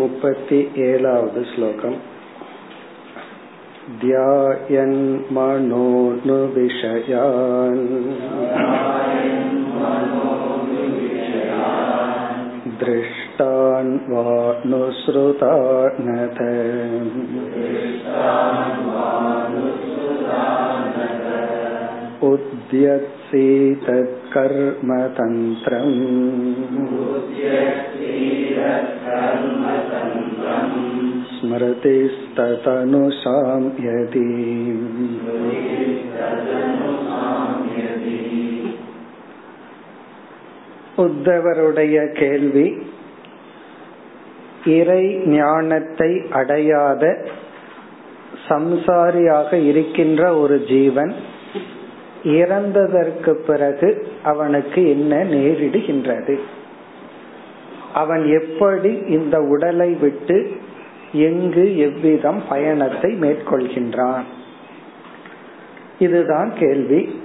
मुपति एलावद् श्लोकम् ध्यायन्मनोनुविषयान् दृष्टान् वा नुसृतानथ उद्यत्सीतकर्मतन्त्रम् स्मृतिस्ततनुषां यदि உத்தவருடைய கேள்வி இறை ஞானத்தை அடையாத சம்சாரியாக இருக்கின்ற ஒரு ஜீவன் இறந்ததற்கு பிறகு அவனுக்கு என்ன நேரிடுகின்றது அவன் எப்படி இந்த உடலை விட்டு எங்கு எவ்விதம் பயணத்தை மேற்கொள்கின்றான்? இதுதான் கேள்வி.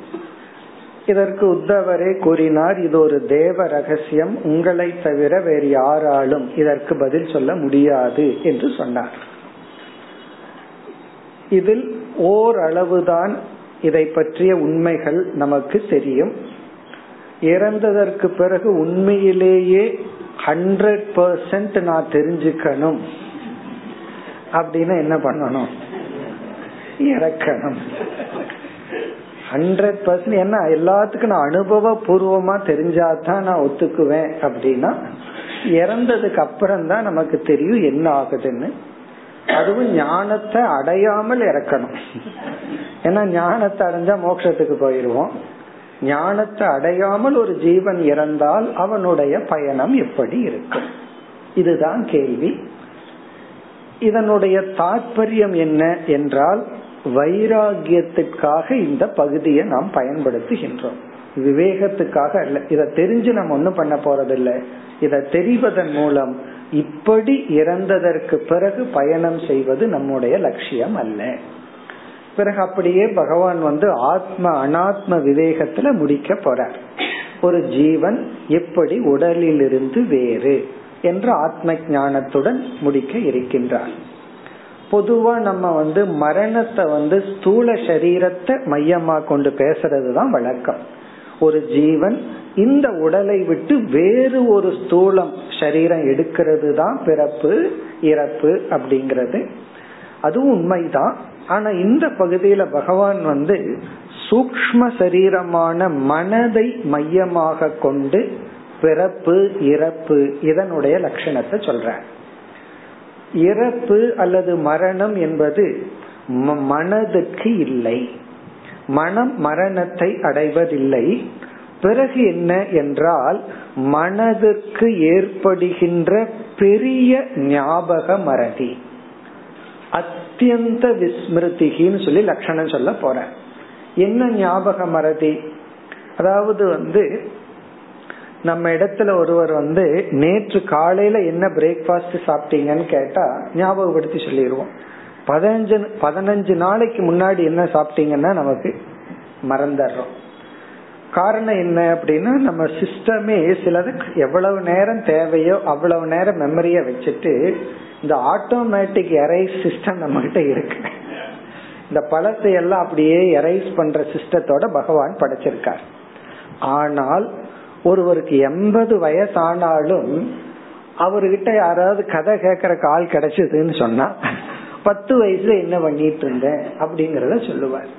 இதற்கு உத்தவரே கூறினார் இது ஒரு தேவ ரகசியம் உங்களை தவிர வேறு யாராலும் இதற்கு பதில் சொல்ல முடியாது என்று சொன்னார். இதில் ஓரளவுதான் இதை பற்றிய உண்மைகள் நமக்கு தெரியும். இறந்ததற்கு பிறகு உண்மையிலேயே ஹண்ட்ரட் பர்சன்ட் நான் தெரிஞ்சுக்கணும். அப்படின்னா என்ன பண்ணணும்? இறக்கணும். ஹண்ட்ரட் பர்சன்ட் என்ன? எல்லாத்துக்கும் நான் அனுபவ பூர்வமா தெரிஞ்சாதான் நான் ஒத்துக்குவேன் அப்படின்னா இறந்ததுக்கு அப்புறம் தான் நமக்கு தெரியும் என்ன ஆகுதுன்னு. அதுவும் ஞானத்தை அடையாமல் இறக்கணும். ஏன்னா ஞானத்தை அடைஞ்சா மோட்சத்துக்கு போயிருவோம். ஞானத்தை அடையாமல் ஒரு ஜீவன் இறந்தால் அவனுடைய பயணம் எப்படி இருக்கும்? இதுதான் கேள்வி. இதனுடைய தாற்பயம் என்ன என்றால் வைராகியத்திற்காக இந்த பகுதியை நாம் பயன்படுத்துகின்றோம். விவேகத்துக்காக அல்ல. இதை தெரிஞ்சு நம்ம ஒன்றும் பண்ண போறதில்ல. இதை தெரிவதன் மூலம் இப்படி இறந்ததற்கு பிறகு பயணம் செய்வது நம்முடைய லட்சியம் அல்ல. பிறகு அப்படியே பகவான் வந்து ஆத்ம அனாத்ம விவேகத்துல முடிக்க போறார். ஒரு ஜீவன் எப்படி உடலில் இருந்து வேறு என்ற ஆத்ம ஞானத்துடன் முடிக்க இருக்கின்றார். பொதுவா நம்ம வந்து மரணத்தை வந்து ஸ்தூல சரீரத்தை மையமா கொண்டு பேசுறது தான் வழக்கம். ஒரு ஜீவன் இந்த உடலை விட்டு வேறு ஒரு ஸ்தூலம் சரீரம் எடுக்கிறது தான் பிறப்பு இறப்பு அப்படிங்கிறது. அதுவும் உண்மைதான். ஆனா இந்த பகுதியில பகவான் வந்து சூக்ம சரீரமான மனதை மையமாக கொண்டு பிறப்பு இறப்பு இதனுடைய லட்சணத்தை சொல்ற இறப்பு அல்லது மரணம் என்பது மனதுக்கு இல்லை. மனம் மரணத்தை அடைவதில்லை. பிறகு என்ன என்றால் மனதுக்கு ஏற்படுகின்ற பெரிய ஞாபக மறதி. அத்தியந்த விஸ்மிருதிகின்னு சொல்லி லட்சணம் சொல்ல போற. என்ன ஞாபக மறதி? அதாவது வந்து நம்ம இடத்துல ஒருவர் வந்து நேற்று காலையில என்ன பிரேக்ஃபாஸ்ட் சாப்பிட்டீங்கன்னு கேட்டா ஞாபகப்படுத்தி சொல்லிடுவோம் பதினஞ்சு பதினஞ்சு நாளைக்கு முன்னாடி என்ன சாப்பிட்டீங்கன்னா நமக்கு மறந்துடுறோம். காரணம் என்ன அப்படின்னா நம்ம சிஸ்டமே சிலது எவ்வளவு நேரம் தேவையோ அவ்வளவு நேரம் மெமரிய வச்சுட்டு இந்த ஆட்டோமேட்டிக் எரைஸ் சிஸ்டம் நம்ம கிட்ட இருக்கு. இந்த பழத்தை எல்லாம் அப்படியே எரைஸ் பண்ற சிஸ்டத்தோட பகவான் படைச்சிருக்கார். ஆனால் ஒருவருக்கு எண்பது வயசு ஆனாலும் அவர்கிட்ட யாராவது கதை கேட்கற கால் கிடைச்சதுன்னு சொன்னா பத்து வயசுல என்ன பண்ணிட்டு இருந்தேன்? அப்படிங்கறத சொல்லுவார்.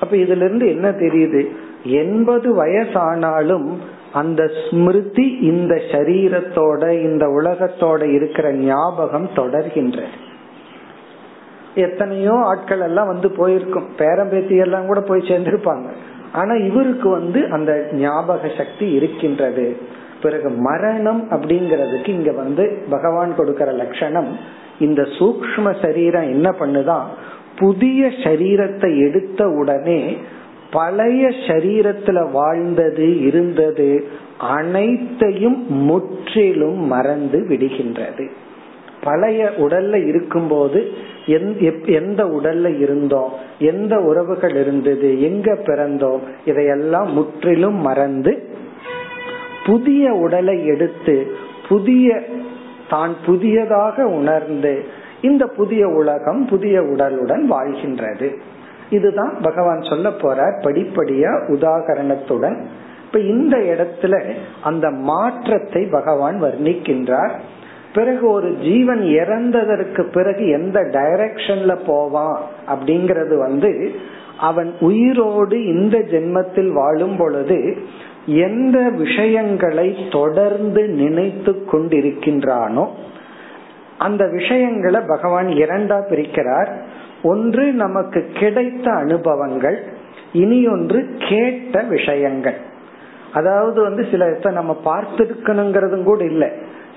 அப்ப இதுல இருந்து என்ன தெரியுது? எண்பது வயசானாலும் அந்த ஸ்மிருதி இந்த சரீரத்தோட இந்த உலகத்தோட இருக்கிற ஞாபகம் தொடர்கின்றது. எத்தனையோ ஆட்கள் எல்லாம் வந்து போயிருக்கும். பேரம்பேத்தி எல்லாம் கூட போய் சேர்ந்திருப்பாங்க. ஆனா இவருக்கு வந்து அந்த ஞாபக சக்தி இருக்கின்றது. பிறகு மரணம் அப்படிங்கிறதுக்கு இங்க வந்து பகவான் கொடுக்கிற லட்சணம் இந்த சூக்ம சரீரம் என்ன பண்ணுதான் புதிய சரீரத்தை எடுத்த உடனே பழைய சரீரத்துல வாழ்ந்தது இருந்தது அனைத்தையும் முற்றிலும் மறந்து விடுகின்றது. பழைய உடல்ல இருக்கும்போது எந்த உடல்ல இருந்தோம் எந்த உறவுகள் இருந்தது எங்க பிறந்தோம் இதையெல்லாம் முற்றிலும் மறந்து புதிய உடலை எடுத்து புதிய தான் புதியதாக உணர்ந்து இந்த புதிய உலகம் புதிய உடலுடன் வாழ்கின்றது. இதுதான் பகவான் சொல்ல போற படிப்படியா உதாகரணத்துடன். இப்ப இந்த இடத்துல அந்த மாற்றத்தை பகவான் வர்ணிக்கின்றார். பிறகு ஒரு ஜீவன் இறந்ததற்கு பிறகு எந்த டைரக்ஷன்ல போவான் அப்படிங்கறது வந்து அவன் உயிரோடு இந்த ஜென்மத்தில் வாழும் பொழுது எந்த விஷயங்களை தொடர்ந்து நினைத்து கொண்டிருக்கின்றானோ அந்த விஷயங்களை பகவான் இரண்டா பிரிக்கிறார். ஒன்று நமக்கு கிடைத்த அனுபவங்கள் இனி ஒன்று கேட்ட விஷயங்கள். அதாவது வந்து சில நம்ம பார்த்திருக்கணுங்கிறதும் கூட இல்லை.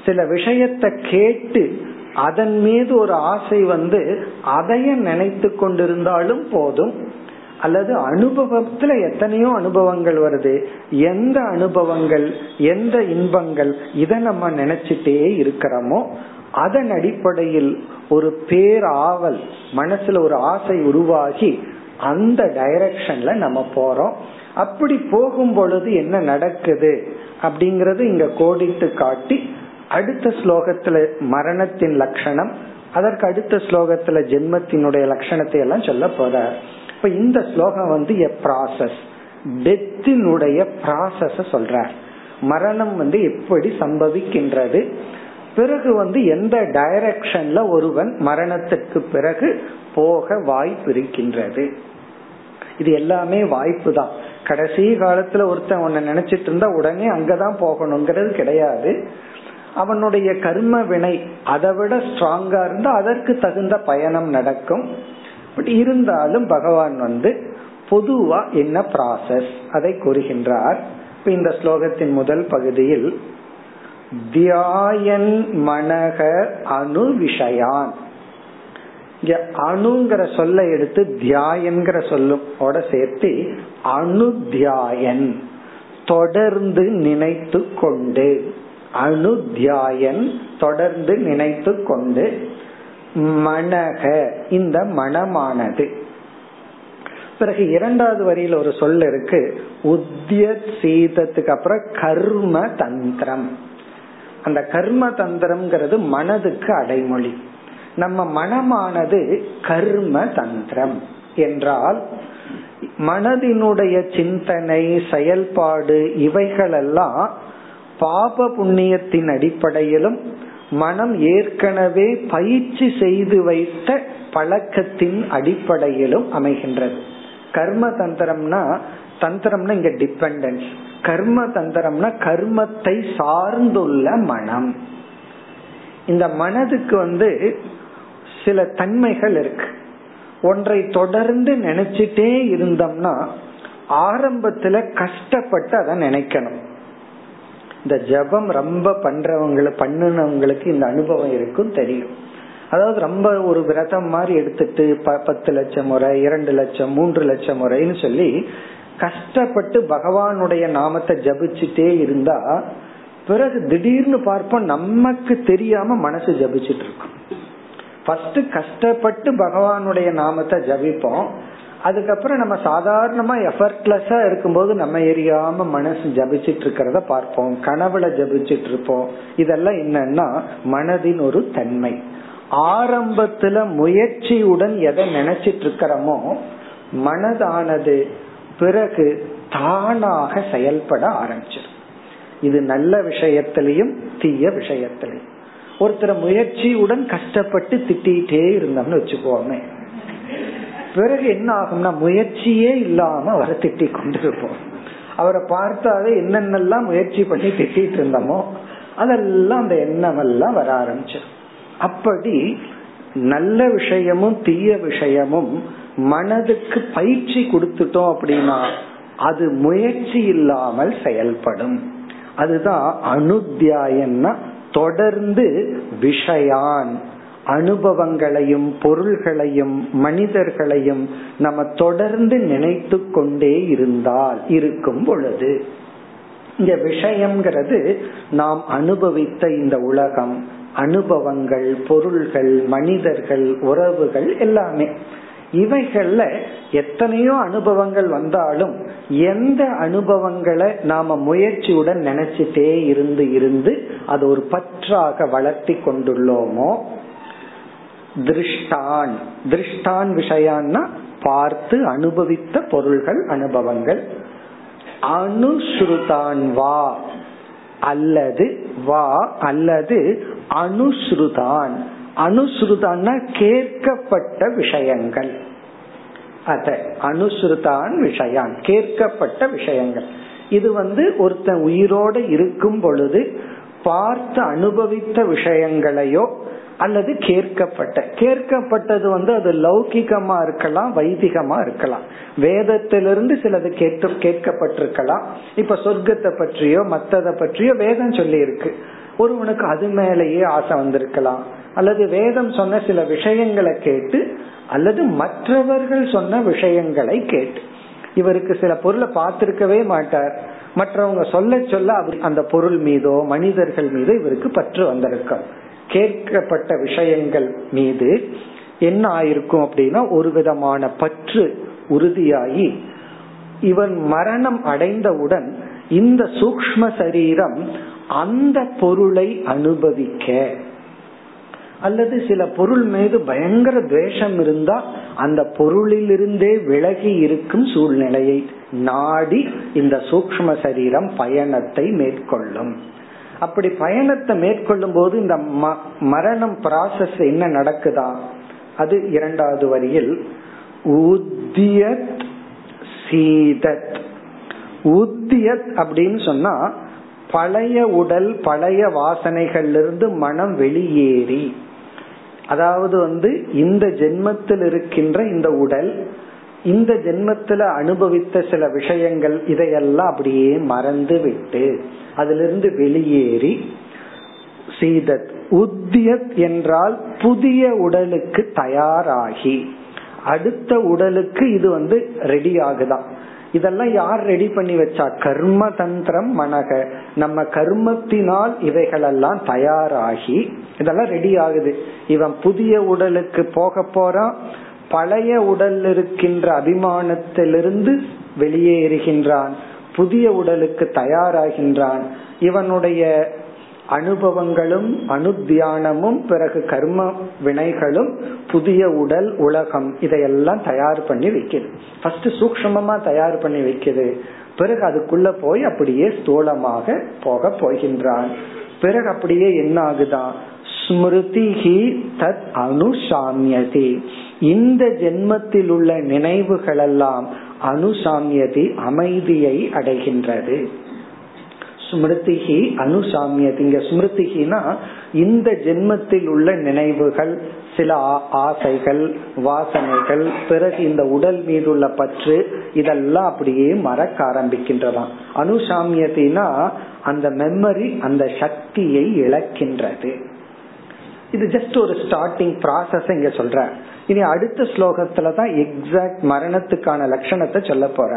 சில விஷயத்தை கேட்டு அதன் மீது ஒரு ஆசை வந்து அதைய நினைத்து கொண்டிருந்தாலும் போதும். அல்லது அனுபவத்துல எத்தனையோ அனுபவங்கள் வருது. எந்த அனுபவங்கள் எந்த இன்பங்கள் இதை நம்ம நினைச்சிட்டே இருக்கிறோமோ அதன் அடிப்படையில் ஒரு பேராவல் மனசுல ஒரு ஆசை உருவாகி அந்த டைரக்ஷன்ல நம்ம போறோம். அப்படி போகும் பொழுது என்ன நடக்குது அப்படிங்கறது இங்க கோடிட்டு காட்டி அடுத்த ஸ்லோகத்துல மரணத்தின் லட்சணம் அதற்கு அடுத்த ஸ்லோகத்துல ஜென்மத்தினுடைய லட்சணத்தை எல்லாம் சொல்ல போற இப்ப இந்த ஸ்லோகம் வந்து எ ப்ராசஸ் டெத்தினுடைய ப்ராசஸ சொல்ற மரணம் வந்து எப்படி சம்பவிக்கின்றது பிறகு வந்து எந்த டைரக்ஷன்ல ஒருவன் மரணத்துக்கு பிறகு போக வாய்ப்பு இருக்கின்றது. இது எல்லாமே வாய்ப்பு தான் கடைசி காலத்துல ஒருத்தன் உன்னை நினைச்சிட்டு இருந்தா உடனே அங்கதான் போகணுங்கிறது கிடையாது. அவனுடைய கர்ம வினை அதை விட ஸ்ட்ராங்கா இருந்தா அதற்கு தகுந்த பயணம் நடக்கும். பட் இருந்தாலும் பகவான் வந்து பொதுவா என்ன ப்ராசஸ் அதை கூறுகின்றார். இந்த ஸ்லோகத்தின் முதல் பகுதியில் தியாயன் மனக அணு விஷயான் அணுங்கிற சொல்ல எடுத்து தியாயன்கிற சொல்லும். சேர்த்து அணு தியாயன் தொடர்ந்து நினைத்து கொண்டு. அணுத்தியாயன் தொடர்ந்து நினைத்து கொண்டு. மனக இந்த மனமானது. பிறகு இரண்டாவது வரியில் ஒரு சொல் இருக்கு. உத்திய சீதத்துக்கு அப்புறம் கர்ம தந்திரம். அந்த கர்ம தந்திரம்ங்கிறது மனதுக்கு அடைமொழி. நம்ம மனமானது கர்ம தந்திரம் என்றால் மனதினுடைய சிந்தனை செயல்பாடு இவைகளெல்லாம் பாப புண்ணியத்தின் அடிப்படையிலும் மனம் ஏற்கனவே பயிற்சி செய்து வைத்த பழக்கத்தின் அடிப்படையிலும் அமைகின்றது. கர்ம தந்திரம்னா தந்திரம்னா இங்க டிபெண்டன்ஸ் கர்ம தந்திரம்னா கர்மத்தை சார்ந்துள்ள மனம். இந்த மனதுக்கு வந்து சில தன்மைகள் இருக்கு. ஒன்றை தொடர்ந்து நினைச்சிட்டே இருந்தோம்னா ஆரம்பத்துல கஷ்டப்பட்டு அதை நினைக்கணும். இந்த ஜபம் ரொம்ப பண்றவங்களை பண்ணுனவங்களுக்கு இந்த அனுபவம் இருக்கும் தெரியும். அதாவது ரொம்ப ஒரு விரதம் மாதிரி எடுத்துட்டு பத்து லட்சம் முறை இரண்டு லட்சம் மூன்று லட்சம் முறைன்னு சொல்லி கஷ்டப்பட்டு பகவானுடைய நாமத்தை ஜபிச்சுட்டே இருந்தா பிறகு திடீர்னு பார்ப்போம் நமக்கு தெரியாம மனசு ஜபிச்சுட்டு இருக்கும். ஃபர்ஸ்ட் கஷ்டப்பட்டு பகவானுடைய நாமத்தை ஜபிப்போம். அதுக்கப்புறம் நம்ம சாதாரணமா எஃபர்ட்லெஸ்ஸா இருக்கும்போது நம்ம எரியாம மனசு ஜபிச்சிட்டு இருக்கிறத பார்ப்போம். கனவுல ஜபிச்சிட்டு இருப்போம். இதெல்லாம் என்னன்னா மனதின் ஒரு தன்மை. ஆரம்பத்துல முயற்சியுடன் எதை நினைச்சிட்டு இருக்கிறோமோ மனதானது பிறகு தானாக செயல்பட ஆரம்பிச்சிடும் இது நல்ல விஷயத்திலையும் தீய விஷயத்திலையும். ஒருத்தர் முயற்சியுடன் கஷ்டப்பட்டு திட்டிகிட்டே இருந்தோம்னு வச்சுக்கோமே. பிறகு என்ன ஆகும்னா முயற்சியே இல்லாம அவரை திட்டி கொண்டு இருப்போம் அவரை பார்த்தாலே என்னென்னலாம் முயற்சி பண்ணி திட்டிட்டு இருந்தோமோ அதெல்லாம் அந்த எண்ணம் எல்லாம் வர ஆரம்பிச்சு அப்படி நல்ல விஷயமும் தீய விஷயமும் மனதுக்கு பயிற்சி கொடுத்துட்டோம் அப்படின்னா அது முயற்சி இல்லாமல் செயல்படும். அதுதான் அனுத்தியாயன்னா தொடர்ந்து விஷயான். அனுபவங்களையும் பொருள்களையும் மனிதர்களையும் நம்ம தொடர்ந்து நினைத்து கொண்டே இருந்தால் இருக்கும் பொழுது. இந்த விஷயம்ங்கிறது நாம் அனுபவித்த இந்த உலகம். அனுபவங்கள் பொருள்கள் மனிதர்கள் உறவுகள் எல்லாமே. இவைகள்ல எத்தனையோ அனுபவங்கள் வந்தாலும் எந்த அனுபவங்களை நாம முயற்சியுடன் நினைச்சிட்டே இருந்து இருந்து அது ஒரு பற்றாக வளர்த்தி கொண்டுள்ளோமோ? திருஷ்டான். திருஷ்டான் விஷயான்னா பார்த்து அனுபவித்த பொருள்கள் அனுபவங்கள். அனுஸ்ருதான் வா அல்லது வா அல்லது அனுஸ்ருதான். அனுஸ்ருதான்னா கேட்கப்பட்ட விஷயங்கள். அத அனுஸ்ருதான் விஷயான் கேட்கப்பட்ட விஷயங்கள். இது வந்து ஒருத்தன் உயிரோடு இருக்கும் பொழுது பார்த்து அனுபவித்த விஷயங்களையோ அல்லது கேட்கப்பட்ட. கேட்கப்பட்டது வந்து அது லௌகிகமா இருக்கலாம் வைதிகமா இருக்கலாம். வேதத்திலிருந்து சிலது கேட்டு கேட்கப்பட்டிருக்கலாம். இப்ப சொர்க்கத்தை பற்றியோ மத்ததை பற்றியோ வேதம் சொல்லி இருக்கு ஒருவனுக்கு அது மேலேயே ஆசை வந்திருக்கலாம். அல்லது வேதம் சொன்ன சில விஷயங்களை கேட்டு அல்லது மற்றவர்கள் சொன்ன விஷயங்களை கேட்டு. இவருக்கு சில பொருளை பார்த்திருக்கவே மாட்டார். மற்றவங்க சொல்ல சொல்ல அவர் அந்த பொருள் மீதோ மனிதர்கள் மீதோ இவருக்கு பற்று வந்திருக்கும். கேட்கப்பட்ட விஷயங்கள் மீது என்ன ஆயிருக்கும் அப்படின்னா ஒரு விதமான பற்று உறுதியாகி இவன் மரணம் அடைந்தவுடன் இந்த சூக்ம சரீரம் அந்த பொருளை அனுபவிக்க. அல்லது சில பொருள் மீது பயங்கர துவேஷம் இருந்தா அந்த பொருளிலிருந்தே விலகி இருக்கும் சூழ்நிலையை நாடி இந்த சூக்ம சரீரம் பயணத்தை மேற்கொள்ளும். அப்படி பயணத்தை மேற்கொள்ளும் போது இந்த மரணம் ப்ராசஸ் என்ன நடக்குதா? அது இரண்டாவது வரியில் உத்தியத் சீதத். உத்தியத் அப்படின்னு சொன்னா பழைய உடல் பழைய வாசனைகள்ல இருந்து மனம் வெளியேறி அதாவது வந்து இந்த ஜென்மத்தில் இருக்கின்ற இந்த உடல் இந்த ஜென்மத்துல அனுபவித்த சில விஷயங்கள் இதையெல்லாம் அப்படியே மறந்து விட்டு அதிலிருந்து வெளியேறி சீதத் உத்தியத் என்றால் புதிய உடலுக்கு தயாராகி அடுத்த உடலுக்கு இது வந்து ரெடி ஆகுதான் இதெல்லாம் யார் ரெடி பண்ணி வச்சா? கர்ம தந்திரம் மனக. நம்ம கர்மத்தினால் இவைகளெல்லாம் தயாராகி இதெல்லாம் ரெடி ஆகுது. இவன் புதிய உடலுக்கு போக போறான். பழைய உடல் இருக்கின்ற அபிமானத்திலிருந்து வெளியேறுகின்றான். புதிய உடலுக்கு தயாராகின்றான். இவனுடைய அனுபவங்களும் அனுத்தியானமும் பிறகு கர்ம வினைகளும் புதிய உடல் உலகம் இதையெல்லாம் தயார் பண்ணி வைக்குது. ஃபர்ஸ்ட் சூக்மமா தயார் பண்ணி வைக்குது. பிறகு அதுக்குள்ள போய் அப்படியே ஸ்தூலமாக போக போகின்றான். பிறகு அப்படியே என்ன ஆகுதான் ஸ்மிருதிஹி தத் அனுசாமியதி. இந்த ஜென்மத்தில் உள்ள நினைவுகளெல்லாம் அனுசாமியதி அமைதியை அடைகின்றது. ஸ்மிருதிகி அனுசாமியது. இங்க ஸ்மிருதிகினா இந்த ஜென்மத்தில் உள்ள நினைவுகள் சில ஆசைகள் வாசனைகள் பிறகு இந்த உடல் மீது உள்ள பற்று இதெல்லாம் அப்படியே மறக்க ஆரம்பிக்கின்றதாம். அனுசாமியத்தினா அந்த மெமரி அந்த சக்தியை இழக்கின்றது. இது ஜஸ்ட் ஒரு ஸ்டார்டிங் ப்ராசஸ் இங்க சொல்ற இனி அடுத்த ஸ்லோகத்துல தான் எக்ஸாக்ட் மரணத்துக்கான லட்சணத்தை சொல்ல போற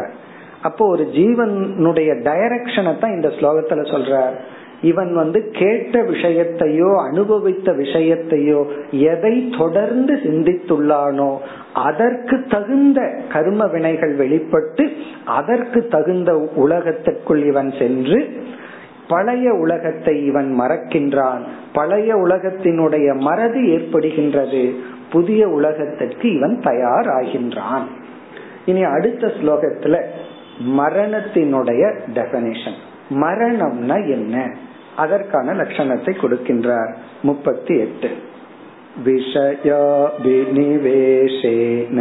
அப்போ ஒரு ஜீவனுடைய டைரக்ஷனை தான் இந்த ஸ்லோகத்துல சொல்றார். இவன் வந்து கேட்ட விஷயத்தையோ அனுபவித்த விஷயத்தையோ எதை தொடர்ந்து சிந்தித்துள்ளானோ அதற்கு தகுந்த கர்ம வினைகள் வெளிப்பட்டு அதற்கு தகுந்த உலகத்திற்குள் இவன் சென்று பழைய உலகத்தை இவன் மறக்கின்றான். பழைய உலகத்தினுடைய மறதி ஏற்படுகின்றது. புதிய உலகத்திற்கு இவன் தயாராகின்றான். இனி அடுத்த ஸ்லோகத்துல மரணத்தினுடைய டெபனிஷன் மரணம்னா என்ன அதற்கான லட்சணத்தை கொடுக்கின்றார் முப்பத்தி எட்டு விஷயாபினிவேஷேன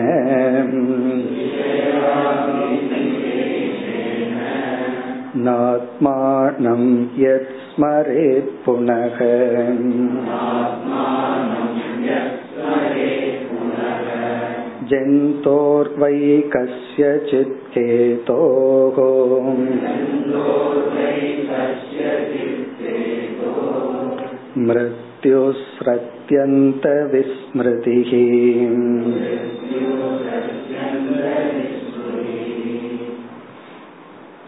नात्मानं यत् स्मरेत् पुनः जन्तोर्वै कस्यचित् हेतोः मृत्युस्रत्यन्तविस्मृतिः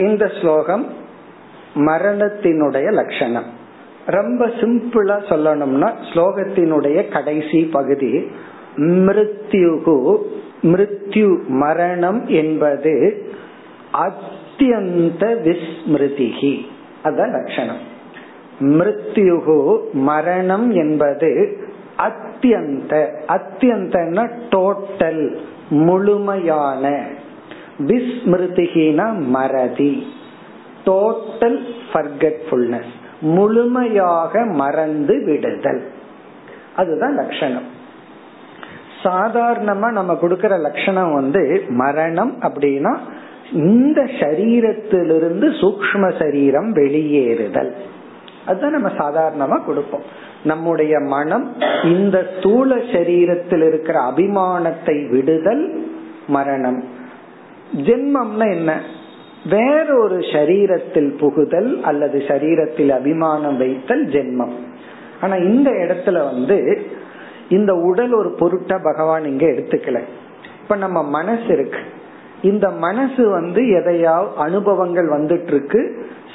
இந்த ஸ்லோகம் மரணத்தினுடைய லட்சணம் ரொம்ப சிம்பிளா சொல்லணும்னா ஸ்லோகத்தினுடைய கடைசி பகுதி மிருத்யுகு மிருத்யு மரணம் என்பது அத்தியந்த விஸ்மிருதிகி அதான் லட்சணம். மிருத்யுகு மரணம் என்பது அத்தியந்த அத்தியந்தன டோட்டல் முழுமையான. விஸ்மிருதிகினா மறதி. டோட்டல் ஃபர்கெட்ஃபுல்னஸ் முழுமையாக மறந்து விடுதல். அதுதான் லட்சணம். சாதாரணமா நம்ம கொடுக்கற லட்சணம் வந்து மரணம் அப்படின்னா இந்த சரீரத்திலிருந்து சூக்ம சரீரம் வெளியேறுதல். அதுதான் நம்ம சாதாரணமா கொடுப்போம். நம்முடைய மனம் இந்த ஸ்தூல சரீரத்தில் இருக்கிற அபிமானத்தை விடுதல் மரணம். ஜென்மம்னா என்ன? வேறொரு சரீரத்தில் புகுதல் அல்லது சரீரத்தில் அபிமானம் வைத்தல் ஜென்மம். ஆனா இந்த இடத்துல வந்து இந்த உடல் ஒரு பொருட்டா பகவான் இங்க எடுத்துக்கல. இப்ப நம்ம மனசு இருக்கு. இந்த மனசு வந்து எதையாவது அனுபவங்கள் வந்துட்டு இருக்கு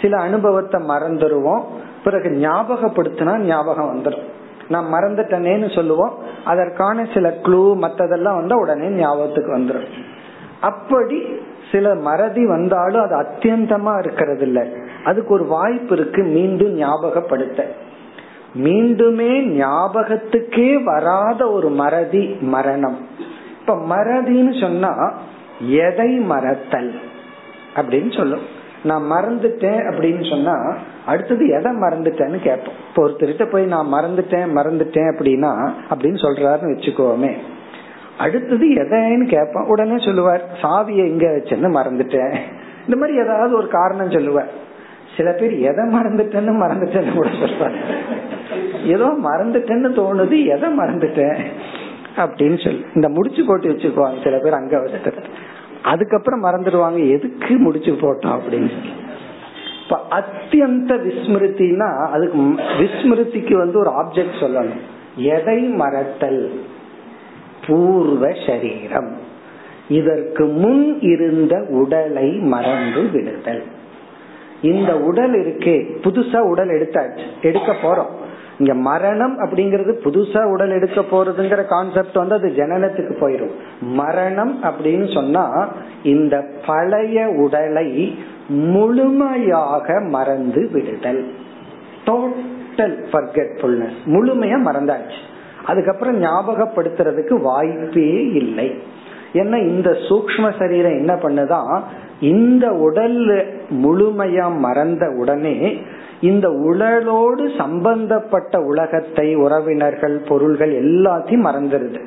சில அனுபவத்தை மறந்துடுவோம் பிறகு ஞாபகப்படுத்தினா ஞாபகம் வந்துடும் நான் மறந்துட்டனேன்னு சொல்லுவோம். அதற்கான சில க்ளூ மத்ததெல்லாம் வந்தா உடனே ஞாபகத்துக்கு வந்துடும் அப்படி சில மறதி வந்தாலும் அது அத்தியந்தமா இருக்கிறது இல்ல அதுக்கு ஒரு வாய்ப்பு இருக்கு. மீண்டும் ஞாபகப்படுத்த. மீண்டுமே ஞாபகத்துக்கே வராத ஒரு மறதி மரணம். இப்ப மறதின்னு சொன்னா எதை மறத்தல் அப்படின்னு சொல்லும். நான் மறந்துட்டேன் அப்படின்னு சொன்னா அடுத்தது எதை மறந்துட்டேன்னு கேட்போம். இப்போ ஒருத்தர்கிட்ட போய் நான் மறந்துட்டேன் மறந்துட்டேன் அப்படின்னா அப்படின்னு சொல்றாருன்னு வச்சுக்கோமே. அடுத்தது எதைன்னு கேட்போம். உடனே சொல்லுவார் சாவியை எங்க வச்சேன்னு மறந்துட்டேன். இந்த மாதிரி ஏதாவது ஒரு காரணம் சொல்லுவார். சில பேர் எதை மறந்துட்டேன்னு மறந்துட்டேன்னு கூட சொல்றாங்க. ஏதோ மறந்துட்டேன்னு தோணுது எதை மறந்துட்டேன் அப்படின்னு சொல்லி. இந்த முடிச்சு போட்டு வச்சுக்குவாங்க சில பேர் அங்க வச்சுட்டு அதுக்கப்புறம் மறந்துடுவாங்க எதுக்கு முடிச்சு போட்டோம் அப்படின்னு சொல்லி. இப்ப அத்தியந்த விஸ்மிருத்தினா அதுக்கு விஸ்மிருதிக்கு வந்து ஒரு ஆப்ஜெக்ட் சொல்லணும். எதை மறத்தல்? பூர்வ சரீரம். இதற்கு முன் இருந்த உடலை மறந்து விடுதல். இந்த உடல் இருக்கே புதுசா உடல் எடுத்தாச்சு எடுக்க போறோம். இங்க மரணம் அப்படிங்கறது புதுசா உடல் எடுக்க போறதுங்கிற கான்செப்ட் வந்து அது ஜனனத்துக்கு போயிடும் மரணம் அப்படின்னு சொன்னா இந்த பழைய உடலை முழுமையாக மறந்து விடுதல். டோட்டல் ஃபர்கெட்ஃபுல்னஸ் முழுமையா மறந்தாச்சு. அதுக்கப்புறம் ஞாபகப்படுத்துறதுக்கு வாய்ப்பே இல்லை. ஏன்னா இந்த சூக்ம சரீரம் என்ன பண்ணுதான் இந்த உடல் முழுமையா மறந்த உடனே இந்த உடலோடு சம்பந்தப்பட்ட உலகத்தை உறவினர்கள் பொருள்கள் எல்லாத்தையும் மறந்துருது.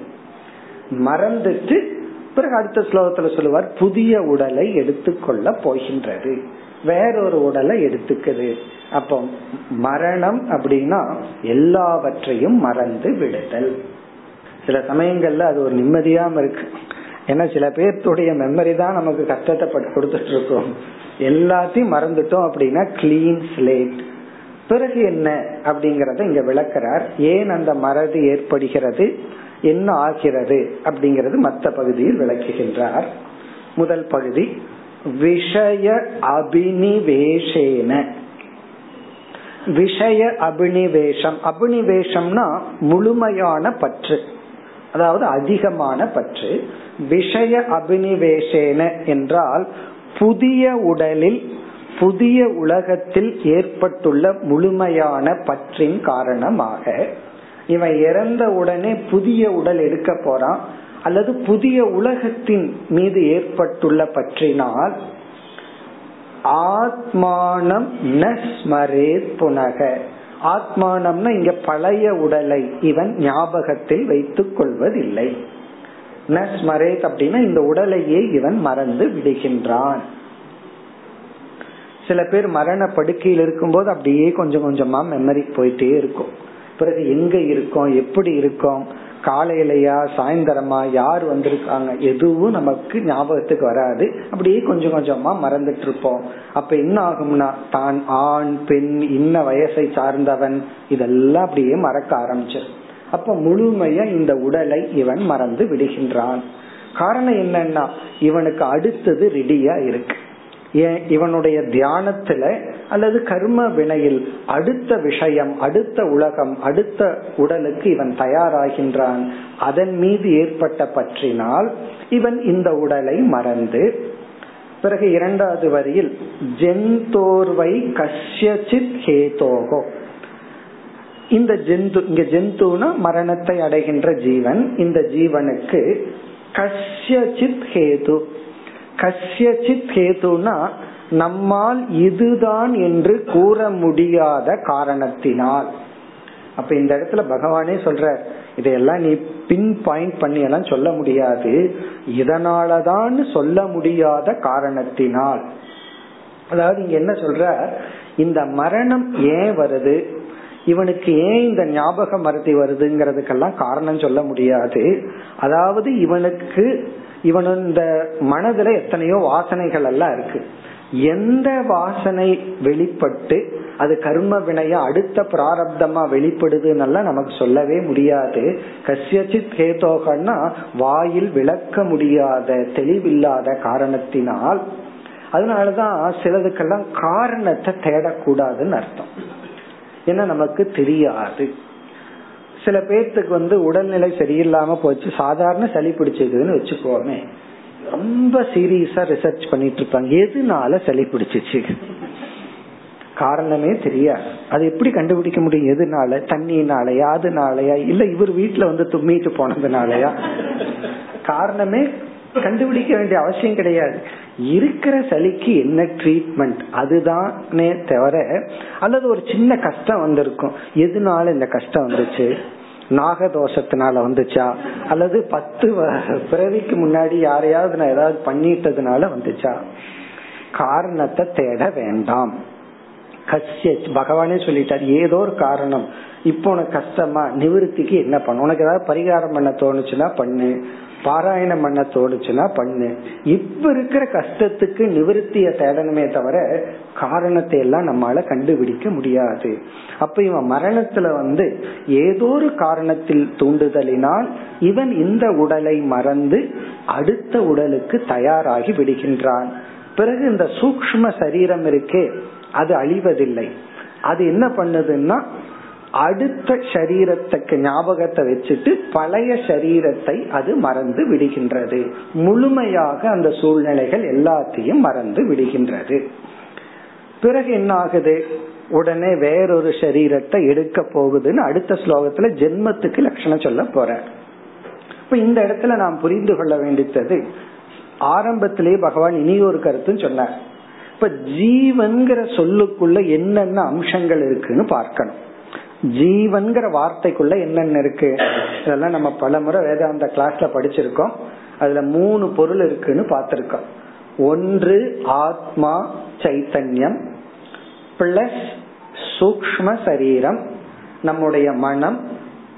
மறந்துட்டு பிறகு அடுத்த ஸ்லோகத்துல சொல்லுவார் புதிய உடலை எடுத்துக்கொள்ள போகின்றது. வேறொரு உடலை எடுத்துக்குது. அப்போ மரணம் அப்படின்னா எல்லாவற்றையும் மறந்து விடுதல். சில சமயங்கள்ல அது ஒரு நிம்மதியாம இருக்கு. ஏன்னா சில பேர்த்துடைய மெமரி தான் நமக்கு கஷ்டத்தை கொடுத்துட்டு இருக்கோம் எல்லாத்தையும் மறந்துட்டோம் அப்படின்னா கிளீன் ஸ்லேட் பிறகு என்ன அப்படிங்கறத இங்க விளக்கிறார். ஏன் அந்த மறதி ஏற்படுகிறது? என்ன ஆகிறது? அப்படிங்கறது மற்ற பகுதியில் விளக்குகின்றார். முதல் பகுதி விஷய அபினிவேஷேன. விஷய அபினிவேஷம். அபினிவேஷம்னா முழுமையான பற்று. அதாவது அதிகமான பற்று. விஷய அபினிவேஷேன என்றால் புதிய உடலில் புதிய உலகத்தில் ஏற்பட்டுள்ள முழுமையான பற்றின் காரணமாக. இவன் இறந்த உடனே புதிய உடல் எடுக்க போறான் அல்லது புதிய உலகத்தின் மீது ஏற்பட்டுள்ள பற்றினால் ஆத்மானம் நஸ்மரே புனக. ஆத்மானம்னா இங்க பழைய உடலை இவன் ஞாபகத்தில் வைத்துக் கொள்வதில்லை. நஸ்மரேத் அப்படின்னா இந்த உடலையே இவன் மறந்து விடுகின்றான். சில பேர் மரண படுக்கையில் இருக்கும்போது அப்படியே கொஞ்சம் கொஞ்சமா மெமரி போயிட்டே இருக்கும். பிறகு எங்க இருக்கோம் எப்படி இருக்கோம் காலையிலயா சாயந்தரமா யார் வந்திருக்காங்க எதுவும் நமக்கு ஞாபகத்துக்கு வராது. அப்படியே கொஞ்சம் கொஞ்சமா மறந்துட்டு இருப்போம் அப்ப என்ன ஆகும்னா தான் ஆண் பெண் இன்ன வயசை சார்ந்தவன் இதெல்லாம் அப்படியே மறக்க ஆரம்பிச்சிடும் அப்ப முழுமைய இந்த உடலை இவன் மறந்து விடுகின்றான். காரணம் என்னன்னா இவனுக்கு அடுத்தது ரெடியா இருக்கு. ஏன்? இவனுடைய தியானத்துல அல்லது கர்ம வினையில் அடுத்த விஷயம் அடுத்த உலகம் அடுத்த உடலுக்கு இவன் தயாராகின்றான். அதன் மீது ஏற்பட்ட பற்றினால் இவன் இந்த உடலை மறந்து பிறகு இரண்டாவது வரியில் ஜென்தோர்வை கஷ்யசித் ஹேதோகோ. இந்த ஜெந்து இங்க ஜெந்துனா மரணத்தை அடைகின்ற ஜீவன். இந்த ஜீவனுக்கு கஷ்யசித் ஹேது. கஷ்யசித் ஹேதுனா நம்மால் இதுதான் என்று கூற முடியாத காரணத்தினால். அப்ப இந்த இடத்துல பகவானே சொல்ற இதையெல்லாம் நீ பின் பாயிண்ட் பண்ணி எல்லாம் சொல்ல முடியாது. இதனாலதான் சொல்ல முடியாத காரணத்தினால். அதாவது இங்க என்ன சொல்ற இந்த மரணம் ஏன் வருது? இவனுக்கு ஏன் இந்த ஞாபக மருதி வருதுங்கிறதுக்கெல்லாம் காரணம் சொல்ல முடியாது. அதாவது இவனுக்கு இவன் இந்த மனதுல எத்தனையோ வாசனைகள் எல்லாம் இருக்கு. எந்த வாசனை வெளிப்பட்டு அது கர்ம வினைய அடுத்த பிராரப்தமா வெளிப்படுதுன்னு நமக்கு சொல்லவே முடியாது. கசியச்சித் கேதோகன்னா வாயில் விளக்க முடியாத தெளிவில்லாத காரணத்தினால். அதனாலதான் சிலதுக்கெல்லாம் காரணத்தை தேடக்கூடாதுன்னு அர்த்தம். ஏன்னா நமக்கு தெரியாது. சில பேர்த்துக்கு வந்து உடல்நிலை சரியில்லாம போச்சு. சாதாரண சளி பிடிச்சதுன்னு வச்சுக்கோமே. ரொம்ப சீரியஸா ரிசர்ச் பண்ணிட்டு இருப்பாங்க. எதுனால சளி பிடிச்சிச்சு? காரணமே தெரியாது. அது எப்படி கண்டுபிடிக்க முடியும்? எதுனால? தண்ணினாலயா? அதுனாலயா? இல்ல இவர் வீட்டுல வந்து தும்மிட்டு போனதுனாலயா? காரணமே கண்டுபிடிக்க வேண்டிய அவசியம் கிடையாது. இருக்கிற சளிக்கு என்ன ட்ரீட்மெண்ட் அதுதானே தவிர அல்லது ஒரு சின்ன கஷ்டம் வந்திருக்கும். எதனால இந்த கஷ்டம் வந்துச்சு நாகதோஷத்தினால வந்துச்சா? அல்லது பத்து பிறவிக்கு முன்னாடி யாரையாவது நான் ஏதாவது பண்ணிட்டதுனால வந்துச்சா? காரணத்தை தேட வேண்டாம். கஷ்ய பகவானே சொல்லிட்டார் ஏதோ ஒரு காரணம். இப்போ உனக்கு கஷ்டமா? நிவிருத்திக்கு என்ன பண்ண உனக்கு ஏதாவது பரிகாரம் பண்ண தோணுச்சுன்னா பண்ணு. பாராயணம் பண்ண தோணுச்சுன்னா பண்ணு. இப்ப இருக்கிற கஷ்டத்துக்கு நிவர்த்திய தேடணுமே தவிர காரணத்தை எல்லாம் நம்மளால கண்டுபிடிக்க முடியாது. அப்ப இவன் மரணத்துல வந்து ஏதோ ஒரு காரணத்தில் தூண்டுதலினால் இவன் இந்த உடலை மறந்து அடுத்த உடலுக்கு தயாராகி விடுகின்றான். பிறகு இந்த சூக்ம சரீரம் இருக்கே அது அழிவதில்லை. அது என்ன பண்ணுதுன்னா அடுத்த சரீரத்துக்கு ஞாபகத்தை வச்சுட்டு பழைய சரீரத்தை அது மறந்து விடுகின்றது. முழுமையாக அந்த சூழ்நிலைகள் எல்லாத்தையும் மறந்து விடுகின்றது. பிறகு என்ன ஆகுது உடனே வேறொரு சரீரத்தை எடுக்க போகுதுன்னு அடுத்த ஸ்லோகத்துல ஜென்மத்துக்கு லட்சணம் சொல்ல போற. இப்ப இந்த இடத்துல நாம் புரிந்து கொள்ள வேண்டியது ஆரம்பத்திலேயே பகவான் இனி ஒரு கருத்துன்னு சொன்னார். இப்ப ஜீவன்கிற சொல்லுக்குள்ள என்னென்ன அம்சங்கள் இருக்குன்னு பார்க்கணும். ஜீவன்கிற வார்த்தைக்குள்ள என்னென்ன இருக்கு? இதெல்லாம் நம்ம பல முறை வேதாந்த கிளாஸ்ல படிச்சிருக்கோம். அதுல மூணு பொருள் இருக்குன்னு பார்த்திருக்கோம். ஒன்று ஆத்மா சைத்தன்யம் பிளஸ் சூக்ம சரீரம் நம்முடைய மனம்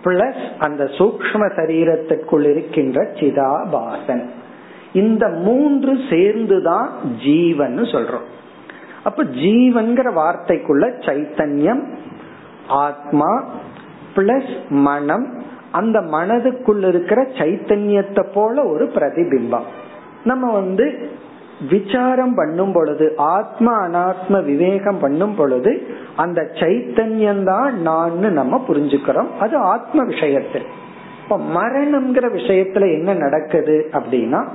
பிளஸ் அந்த சூக்ம சரீரத்திற்குள் இருக்கின்ற சிதாபாசன். இந்த மூன்று சேர்ந்துதான் ஜீவன் சொல்றோம். அப்ப ஜீவன்கிற வார்த்தைக்குள்ள சைத்தன்யம் ஆத்மா பிளஸ் மனம் அந்த மனதுக்குள்ள இருக்கிற சைத்தன்யத்தை போல ஒரு பிரதிபிம்பம். நம்ம வந்து விசாரம் பண்ணும் பொழுது ஆத்ம அனாத்ம விவேகம் பண்ணும் பொழுது அந்த சைத்தன்யம் தான் நான் நம்ம புரிஞ்சுக்கிறோம். அது ஆத்ம விஷயத்தில். இப்ப மரணம்ங்கிற விஷயத்துல என்ன நடக்குது அப்படின்னா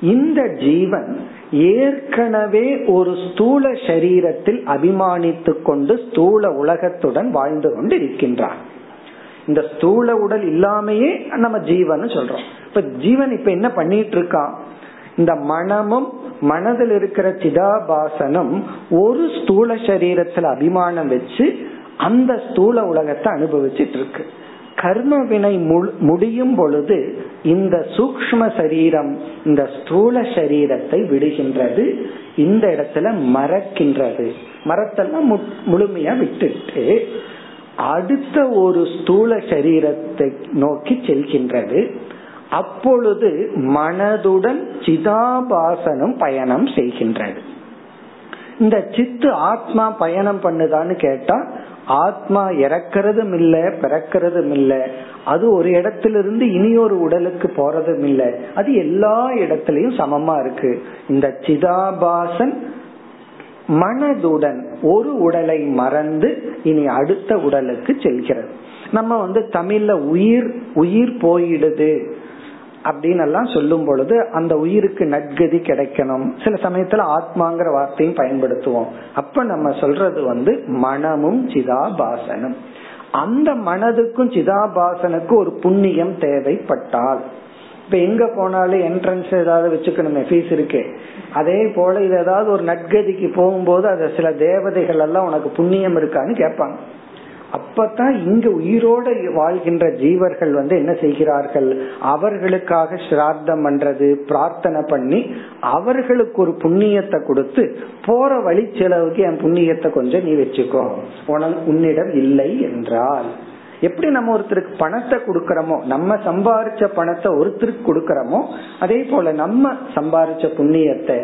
இந்த ஜீவன் ஏற்கனவே ஒரு ஸ்தூல சரீரத்தில் அபிமானித்து கொண்டு ஸ்தூல உலகத்துடன் வாழ்ந்து கொண்டு இருக்கின்றான் இந்த ஸ்தூல உடல் இல்லாமையே நம்ம ஜீவன் சொல்றோம். இப்ப ஜீவன் இப்ப என்ன பண்ணிட்டு இருக்கான் இந்த மனமும் மனதில் இருக்கிற சிதாபாசனம் ஒரு ஸ்தூல சரீரத்துல அபிமானம் வச்சு அந்த ஸ்தூல உலகத்தை அனுபவிச்சிட்டு இருக்கு. கர்ம வினை முடியும் பொழுது இந்த சூக்ம சரீரம் இந்த ஸ்தூல சரீரத்தை விடுகின்றது இந்த இடத்துல மறக்கின்றது. மரத்தெல்லாம் முழுமையா விட்டுட்டு அடுத்த ஒரு ஸ்தூல சரீரத்தை நோக்கி செல்கின்றது. அப்பொழுது மனதுடன் சிதாபாசனம் பயணம் செய்கின்றது. இந்த சித்து ஆத்மா பயணம் பண்ணுதான்னு கேட்டா ஆத்மா இறக்கிறதும் இல்ல பிறக்கிறதும் இல்ல அது ஒரு இடத்திலிருந்து இனி ஒரு உடலுக்கு போறதும் இல்ல அது எல்லா இடத்திலையும் சமமா இருக்கு. இந்த சிதாபாசன் மனதுடன் ஒரு உடலை மறந்து இனி அடுத்த உடலுக்கு செல்கிறது. நம்ம வந்து தமிழ்ல உயிர் உயிர் போயிடுது. அப்படின்னு எல்லாம் சொல்லும் பொழுது அந்த உயிருக்கு நட்கதி கிடைக்கணும். சில சமயத்துல ஆத்மாங்கிற வார்த்தையும் பயன்படுத்துவோம். அப்ப நம்ம சொல்றது வந்து மனமும் சிதாபாசனம். அந்த மனதுக்கும் சிதாபாசனுக்கும் ஒரு புண்ணியம் தேவைப்பட்டால். இப்ப எங்க போனாலும் என்ட்ரன்ஸ் ஏதாவது வச்சுக்கணுமே ஃபீஸ் இருக்கே. அதே போல இது ஏதாவது ஒரு நட்கதிக்கு போகும்போது அது சில தேவதைகள் எல்லாம் உனக்கு புண்ணியம் இருக்கான்னு கேட்பாங்க. அப்பதான் இங்க உயிரோட வாழ்கின்ற ஜீவர்கள் வந்து என்ன செய்கிறார்கள்? அவர்களுக்காக சிரார்த்தம் பண்றது பிரார்த்தனை பண்ணி அவர்களுக்கு ஒரு புண்ணியத்தை கொடுத்து போற வழி செலவுக்கு என் புண்ணியத்தை கொஞ்சம் நீ வச்சுக்கோ. உனக்கு உன்னிடம் இல்லை என்றால். எப்படி நம்ம ஒருத்தருக்கு பணத்தை கொடுக்கறோமோ நம்ம சம்பாரிச்ச பணத்தை ஒருத்தருக்கு கொடுக்கறோமோ அதே போல நம்ம சம்பாரிச்ச புண்ணியத்தை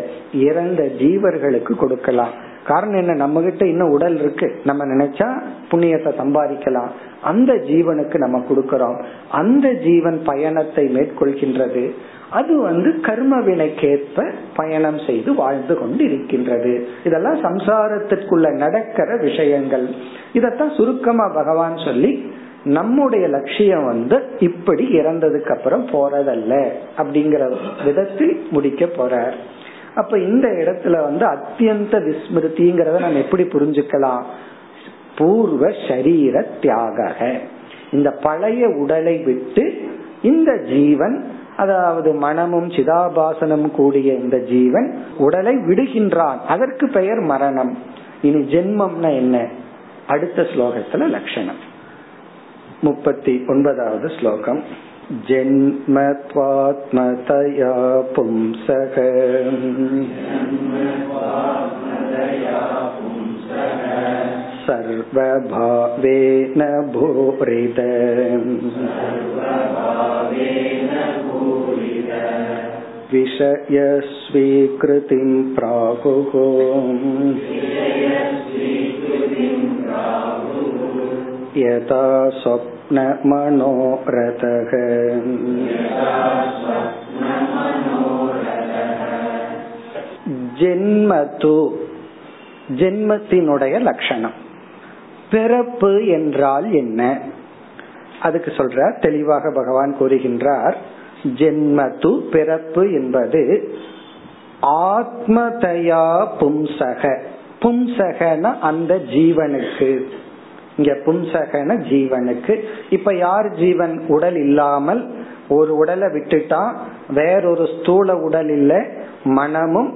இறந்த ஜீவர்களுக்கு கொடுக்கலாம். காரணம் என்ன? நம்ம கிட்ட இன்னும் உடல் இருக்கு. நம்ம நினைச்சா புண்ணியத்தை சம்பாதிக்கலாம். அந்த ஜீவனுக்கு நம்ம கொடுக்கறோம். அந்த ஜீவன் பயணத்தை மேற்கொள்கின்றது. அது வந்து கர்ம வினைக்கேற்ப பயணம் செய்து வாழ்ந்து கொண்டு இருக்கின்றது இதெல்லாம் சம்சாரத்திற்குள்ள நடக்கிற விஷயங்கள். இதத்தான் சுருக்கமா பகவான் சொல்லி நம்முடைய லட்சியம் வந்து இப்படி இறந்ததுக்கு அப்புறம் போறதல்ல. அப்படிங்கிற விதத்தில் முடிக்க போறார். அப்ப இந்த இடத்துல வந்து அத்தியந்த விஸ்மிருதிங்கிறத நம்ம எப்படி புரிஞ்சுக்கலாம்? பூர்வ சரீர தியாக இந்த பழைய உடலை விட்டு இந்த ஜீவன் அதாவது மனமும் சிதாபாசனம் கூடிய இந்த ஜீவன் உடலை விடுகின்றான். அதற்கு பெயர் மரணம். இனி ஜென்மம்னா என்ன? அடுத்த ஸ்லோகத்துல லட்சணம். முப்பத்தி ஒன்பதாவது ஸ்லோகம். जन्मत्वात्मतया पुंसः सर्वभावेन भूरिद विषयस्वीकृतिं प्राहुः यथा स्वप्नमनोरथः ஜென்மது ஜென்மத்தினுடைய லட்சணம் பிறப்பு என்றால் என்ன அதுக்கு சொல்ற தெளிவாக பகவான் கூறுகின்றார் ஜென்மது பிறப்பு என்பது ஆத்மதயா பும்சக பும்சகன அந்த ஜீவனுக்கு இங்க பும்சகன ஜீவனுக்கு. இப்ப யார் ஜீவன் உடல் இல்லாமல் ஒரு உடலை விட்டுட்டா வேறொரு ஸ்தூல உடல் இல்ல மனமும்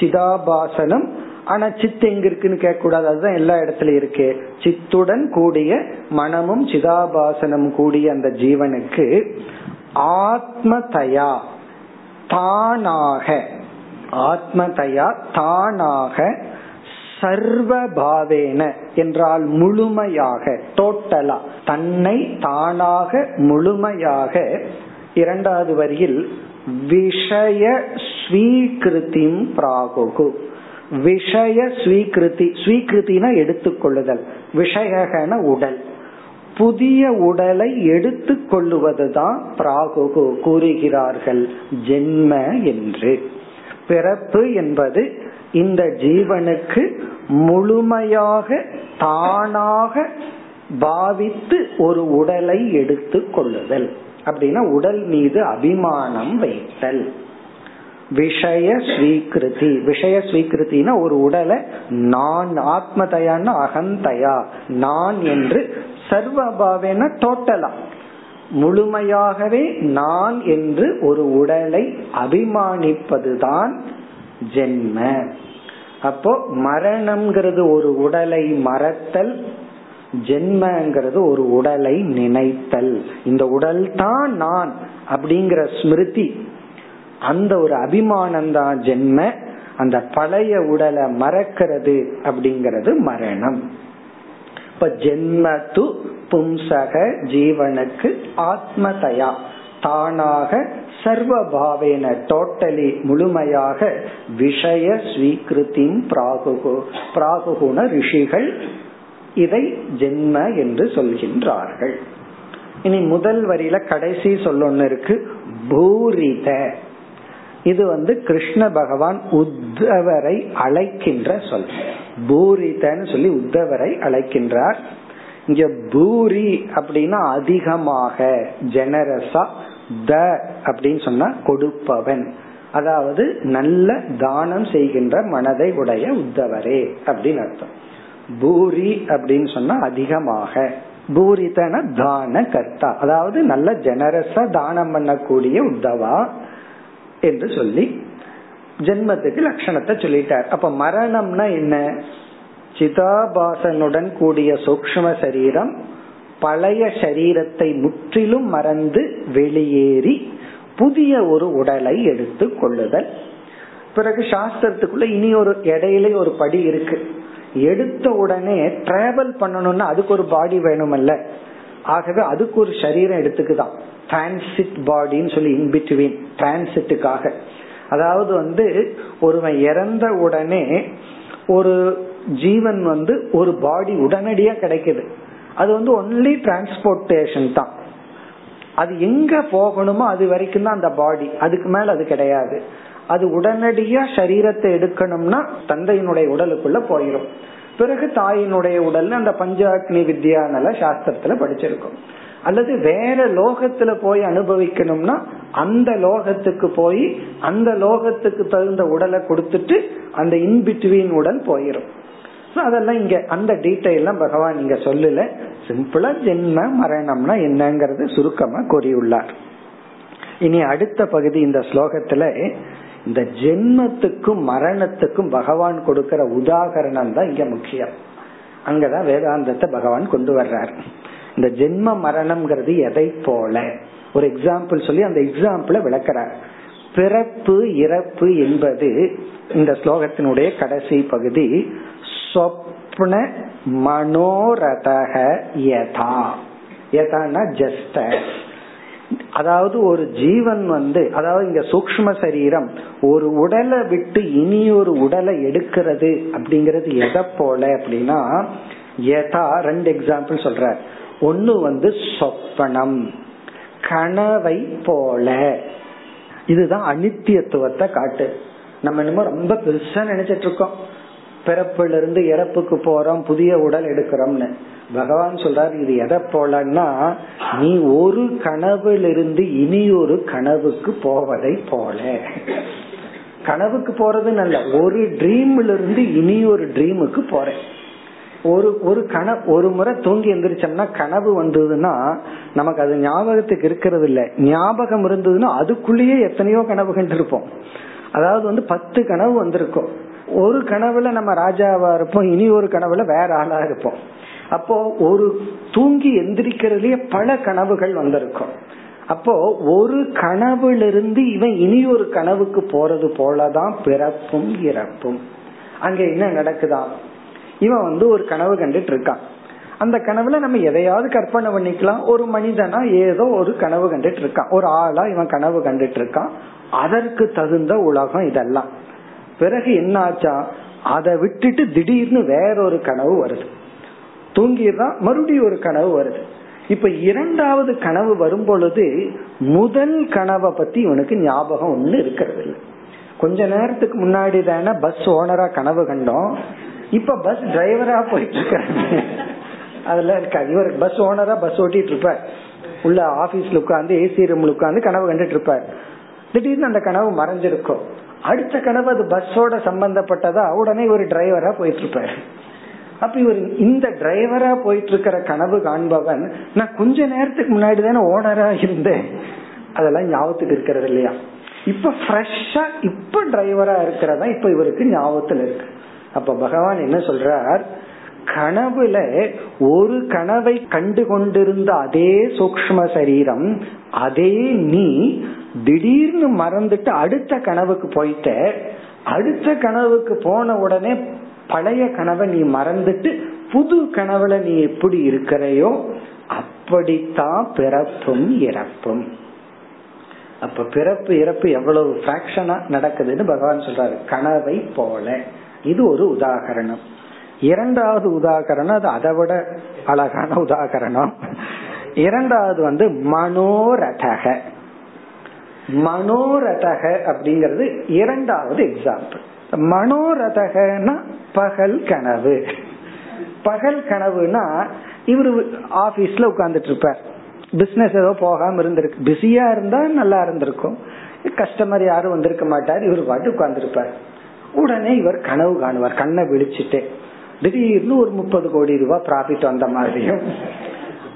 சிதாபாசனம் ஆனா சித்து எங்க இருக்குன்னு கேட்க கூடாது அதுதான் எல்லா இடத்துலயும் இருக்கு. சித்துடன் கூடிய மனமும் சிதாபாசனம் கூடிய அந்த ஜீவனுக்கு ஆத்மதயா தானாக ஆத்மதயா தானாக சர்வபாவேன என்றால் முழுமையாக டோட்டலா தன்னை தானாக முழுமையாக இரண்டாவது வரியில் விஷய ஸ்வீகிருத்திம் பிராகுகு. விஷய ஸ்வீகிருதி ஸ்வீகிருத்தினா எடுத்துக்கொள்ளுதல் விஷயகன உடல். புதிய உடலை எடுத்து கொள்ளுவதுதான் பிராகுகு கூறுகிறார்கள் ஜென்ம என்று. பிறப்பு என்பது இந்த ஜீவனுக்கு முழுமையாக தானாக பாவித்து ஒரு உடலை எடுத்து கொள்ளுதல். அப்படின்னா உடல் மீது அபிமானம் வைத்தல். விஷய ஸ்வீகிருதி. விஷய ஸ்வீகிருத்தினா ஒரு உடலை நான் ஆத்மதயான்னு அகந்தயா நான் என்று சர்வபாவேன டோட்டலா முழுமையாகவே நான் என்று ஒரு உடலை அபிமானிப்பதுதான் ஜென்ம. அப்போ மரணம்ங்கிறது ஒரு உடலை மறத்தல் ஜென்மங்கிறது ஒரு உடலை நினைத்தல். இந்த உடல் தான் நான் அப்படிங்கிற ஸ்மிருதி. அந்த ஒரு அபிமானம் தான் ஜென்ம. அந்த பழைய உடலை மறக்கிறது அப்படிங்கிறது மரணம். இப்ப ஜென்மத்து பும்சக ஜீவனுக்கு ஆத்மதயா தானாக சர்வ பாவேன டோட்டலி முழுமையாக விஷய ஸ்வீகிருத்தின் பிராகுகு பிராகுகுண ரிஷிகள் இதை ஜென்ம என்று சொல்கின்றார்கள். இனி முதல் வரியில கடைசி சொல்லொன்னு இருக்கு பூரித. இது வந்து கிருஷ்ண பகவான் உத்தவரை அழைக்கின்ற சொல். பூரிதன்னு சொல்லி உத்தவரை அழைக்கின்றார். இங்க பூரி அப்படின்னா அதிகமாக ஜெனரஸா த அப்படின்னு சொன்னா கொடுப்பவன். அதாவது நல்ல தானம் செய்கின்ற மனதை உடைய உத்தவரே அப்படின்னு அர்த்தம். பூரி அப்படின்னு சொன்னா அதிகமாக. பூரிதன தான கர்த்தா அதாவது நல்ல ஜெனரஸா தானம் பண்ணக்கூடிய உத்தவா என்று சொல்லி ஜென்மத்துக்கு லட்சணத்தை சொல்லிட்டார். அப்ப மரணம்னா என்ன? சிதாபாசனுடன் கூடிய சூக்ம சரீரம் பழைய சரீரத்தை முற்றிலும் மறந்து வெளியேறி புதிய ஒரு உடலை எடுத்து கொள்ளுதல். பிறகு சாஸ்திரத்துக்குள்ள இனி ஒரு இடையில ஒரு படி இருக்கு. எடுத்த உடனே டிராவல் பண்ணணும்னா அதுக்கு ஒரு பாடி வேணுமல்ல. ஆகவே அதுக்கு ஒரு சரீரம் எடுத்துக்குதான். டிரான்சிட் பாடின்னு சொல்லி இன்பிட்வீன் டிரான்சிட்டுக்காக அதாவது வந்து ஒருவன் இறந்த உடனே ஒரு ஜீவன் வந்து ஒரு பாடி உடனடியா கிடைக்குது. அது வந்து ஒன்லி டிரான்ஸ்போர்டேஷன் தான். அது எங்க போகணுமோ அது வரைக்கும் தான் அந்த பாடி அதுக்கு மேல அது கிடையாது. அது உடனடியா சரீரத்தை எடுக்கணும்னா தந்தையினுடைய உடலுக்குள்ள போயிடும் பிறகு தாயினுடைய உடல்ல அந்த பஞ்சாக்னி வித்யானல சாஸ்திரத்துல படிச்சிருக்கோம். அல்லது வேற லோகத்துல போய் அனுபவிக்கணும்னா அந்த லோகத்துக்கு போய் அந்த லோகத்துக்கு தகுந்த உடலை கொடுத்துட்டு அந்த இன்பிட்வீன் உடல் போயிடும் அதெல்லாம் இங்க அந்த டீட்டெயில் பகவான் இங்க சொல்லல. சிம்பிளா ஜென்ம மரணம்னா என்னங்கறது சுருக்கமா கூறியுள்ளார். இனி அடுத்த பகுதி இந்த ஸ்லோகத்துல இந்த ஜென்மத்துக்கும் மரணத்துக்கும் பகவான் கொடுக்கிற உதாகரணம் தான் இங்க முக்கியம். அங்கதான் வேதாந்தத்தை பகவான் கொண்டு வர்றார். இந்த ஜென்ம மரணம்ங்கிறது எதை போல? ஒரு எக்ஸாம்பிள் சொல்லி அந்த எக்ஸாம்பிள விளக்கிறார். பிறப்பு இறப்பு என்பது இந்த ஸ்லோகத்தினுடைய கடைசி பகுதி. சொப்ன மனோரதக யதா யதானா ஜஸ்ட அதாவது ஒரு ஜீவன் வந்து அதாவது இங்க சூக்ம சரீரம் ஒரு உடலை விட்டு இனி ஒரு உடலை எடுக்கிறது அப்படிங்கறது எதை போல அப்படின்னா யதா ரெண்டு எக்ஸாம்பிள் சொல்ற ஒன்னு வந்து சொப்பனம் கனவை போல. இதுதான் அனித்தியத்துவத்தை காட்டு. நம்ம என்னமோ ரொம்ப பெருசா நினைச்சிட்டு இருக்கோம். பிறப்புல இருந்து இறப்புக்கு போறோம் புதிய உடல் எடுக்கிறோம்னு. பகவான் சொல்றாரு இது எதை போலன்னா நீ ஒரு கனவிலிருந்து இனி ஒரு கனவுக்கு போவதை போல. கனவுக்கு போறது நல்ல ஒரு ட்ரீம்ல இருந்து இனி ஒரு ட்ரீமுக்கு போறேன். ஒரு ஒரு கனவு ஒரு முறை தூங்கி எந்திரிச்சோம்னா கனவு வந்ததுன்னா நமக்கு அது ஞாபகத்துக்கு இருக்கிறது இல்ல ஞாபகம் இருந்ததுன்னா அதுக்குள்ளேயே எத்தனையோ கனவு கண்டிருப்போம் அதாவது வந்து பத்து கனவு வந்திருக்கும். ஒரு கனவுல நம்ம ராஜாவா இருப்போம் இனி ஒரு கனவுல வேற ஆளா இருப்போம். அப்போ ஒரு தூங்கி எந்திரிக்கிறதுலயே பல கனவுகள் வந்திருக்கும். அப்போ ஒரு கனவுலிருந்து இவன் இனி ஒரு கனவுக்கு போறது போலதான் பிறப்பும் இறப்பும். அங்க என்ன நடக்குதான் இவன் வந்து ஒரு கனவு கண்டுட்டு இருக்கான். அந்த கனவுல நம்ம எதையாவது கற்பனை பண்ணிக்கலாம். ஒரு மனிதனா ஏதோ ஒரு கனவு கண்டுட்டு இருக்கான். ஒரு ஆளா இவன் கனவு கண்டுட்டு இருக்கான். அதற்கு தகுந்த உலகம் இதெல்லாம். பிறகு என்ன ஆச்சா அதை விட்டுட்டு திடீர்னு வேற ஒரு கனவு வருது. தூங்கிடுறான் மறுபடியும் ஒரு கனவு வருது. இப்ப இரண்டாவது கனவு வரும் பொழுது முதல் கனவை பத்தி இவனுக்கு ஞாபகம் ஒண்ணு இருக்கிறது இல்லை கொஞ்ச நேரத்துக்கு முன்னாடி தானே பஸ் ஓனரா கனவு கண்டோம். இப்ப பஸ் டிரைவரா போயிட்டு இருக்கிறாங்க அதுல இருக்காது இவர் பஸ் ஓனரா பஸ் ஓட்டிட்டு இருப்பார் உள்ள ஆபீஸ்ல உட்காந்து ஏசி ரூம்ல உட்காந்து கனவு கண்டுட்டு இருப்பார் திடீர்னு அந்த கனவு மறைஞ்சிருக்கும். அடுத்த கனவு அது பஸ்ஸோட சம்பந்தப்பட்டதா? உடனே ஒரு டிரைவரா போயிட்டு இருப்பாரு அப்ப இவர் இந்த டிரைவரா போயிட்டு இருக்கிற கனவு காண்பவன் நான் கொஞ்ச நேரத்துக்கு முன்னாடி தானே ஓனரா இருந்தேன். அதெல்லாம் ஞாபகத்துக்கு இருக்கிறது இல்லையா? இப்ப ஃப்ரெஷ்ஷா இப்ப டிரைவரா இருக்கிறதா இப்ப இவருக்கு ஞாபகத்துல இருக்கு. அப்ப பகவான் என்ன சொல்றார்? கனவுல ஒரு கனவை கண்டு கொண்டிருந்த அதே சூக்ம சரீரம் அதே நீ திடீர்னு மறந்துட்டு அடுத்த கனவுக்கு போயிட்ட அடுத்த கனவுக்கு போன உடனே பழைய கனவை நீ மறந்துட்டு புது கனவுல நீ எப்படி இருக்கிறையோ அப்படித்தான் பிறப்பும் இறப்பும். அப்ப பிறப்பு இறப்பு எவ்வளவு பிராக்ஷனா நடக்குதுன்னு பகவான் சொல்றாரு. கனவை போல. இது ஒரு உதாகரணம். இரண்டாவது உதாகரணம் அது அதை விட அழகான உதாகரணம். இரண்டாவது வந்து மனோரதக. மனோரதக அப்படிங்கிறது இரண்டாவது எக்ஸாம்பிள் மனோரதகனா பகல் கனவு. பகல் கனவுனா இவரு ஆபீஸ்ல உட்கார்ந்துட்டு இருப்பார் பிசினஸ் ஏதோ போகாம இருந்திருக்கு. பிஸியா இருந்தா நல்லா இருந்திருக்கும். கஸ்டமர் யாரும் வந்திருக்க மாட்டார். இவர் பாட்டு உட்கார்ந்துருப்பார். உடனே இவர் கனவு காணுவார். கண்ணை விழிச்சுட்டே. திடீர்னு ஒரு முப்பது கோடி ரூபாய் ப்ராஃபிட் வந்த மாதிரியும்.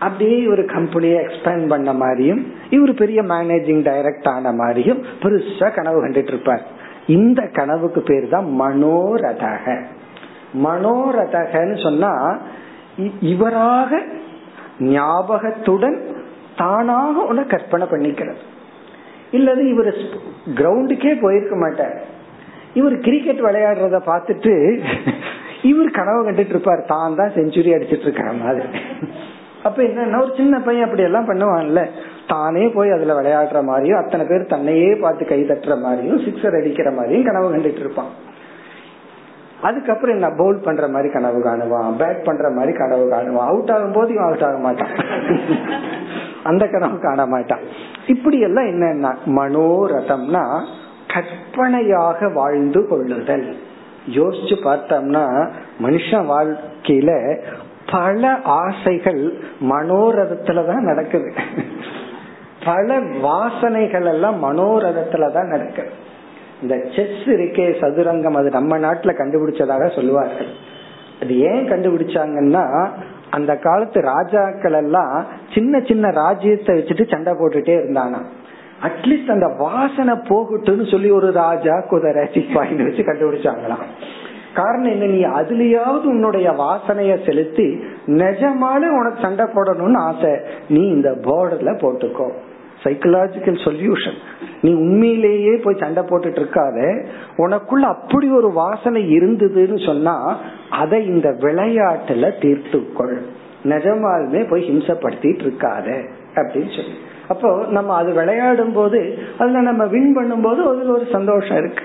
அப்படியே ஒரு கம்பெனியை எக்ஸ்பேண்ட் பண்ண மாதிரியும் இவர் பெரிய மேனேஜிங் டைரக்ட் ஆன மாதிரியும் பெருசா கனவு கண்டுட்டு இருப்பார் இந்த கனவுக்கு பேர் தான் மனோரதக. மனோரதகன்னு சொன்னா இவராக ஞாபகத்துடன் தானாக உன கற்பனை பண்ணிக்கிறது. இல்லது இவர் கிரவுண்டுக்கே போயிருக்க மாட்டார். இவர் கிரிக்கெட் விளையாடுறத பார்த்துட்டு இவர் கனவு கண்டுட்டு இருப்பார் தான் தான் செஞ்சுரி அடிச்சிட்டு இருக்கிற மாதிரி. அப்ப என்னன்னா ஒரு சின்ன பையன் அப்படி எல்லாம் பண்ணுவான்ல. தானே போய் அதுல விளையாடுற மாதிரியும் அத்தனை பேர் தன்னையே பார்த்து கை தட்டுற மாதிரியும் சிக்ஸர் அடிக்கிற மாதிரியும் கனவு கண்டுட்டு இருப்பான். அதுக்கப்புறம் என்ன பவுல் பண்ற மாதிரி கனவு காணுவான் பேட் பண்ற மாதிரி கனவு காணுவான். அவுட் ஆகும் போது இவன் அவுட் ஆக மாட்டான். அந்த கனவு காண மாட்டான். இப்படி எல்லாம் என்னன்னா மனோரதம்னா கற்பனையாக வாழ்ந்து கொள்ளுதல். யோசிச்சு பார்த்தோம்னா மனுஷன் வாழ்க்கையில பல ஆசைகள் மனோரதத்துலதான் நடக்குது. பல வாசனைகள் எல்லாம் மனோரதத்துலதான் நடக்குது இந்த செஸ் இருக்கே சதுரங்கம் அது நம்ம நாட்டுல கண்டுபிடிச்சதாக சொல்லுவார்கள். அது ஏன் கண்டுபிடிச்சாங்கன்னா அந்த காலத்து ராஜாக்கள் எல்லாம் சின்ன சின்ன ராஜ்யத்தை வச்சுட்டு சண்டை போட்டுட்டே இருந்தானா அட்லீஸ்ட் அந்த வாசனை போகட்டும்னு சொல்லி ஒரு ராஜா குதிரை சிப்பாயின்னு வச்சு கண்டுபிடிச்சாங்களாம். காரணம் என்ன? நீ அதுலயாவது உன்னுடைய வாசனைய செலுத்தி நிஜமான உனக்கு சண்டை போடணும்னு ஆசை. நீ இந்த போர்டுல போட்டுக்கோ. சைக்கலாஜிக்கல் சொல்யூஷன் நீ உண்மையிலேயே போய் சண்டை போட்டுட்டு இருக்காத. உனக்குள்ள அப்படி ஒரு வாசனை இருந்ததுன்னு சொன்னா அதை இந்த விளையாட்டுல தீர்த்துக்கொள். நிஜமாலுமே போய் ஹிம்சப்படுத்திட்டு இருக்காத அப்படின்னு சொல்லி. அப்போ நம்ம அது விளையாடும் போது அதுல நம்ம வின் பண்ணும் போது அதுல ஒரு சந்தோஷம் இருக்கு.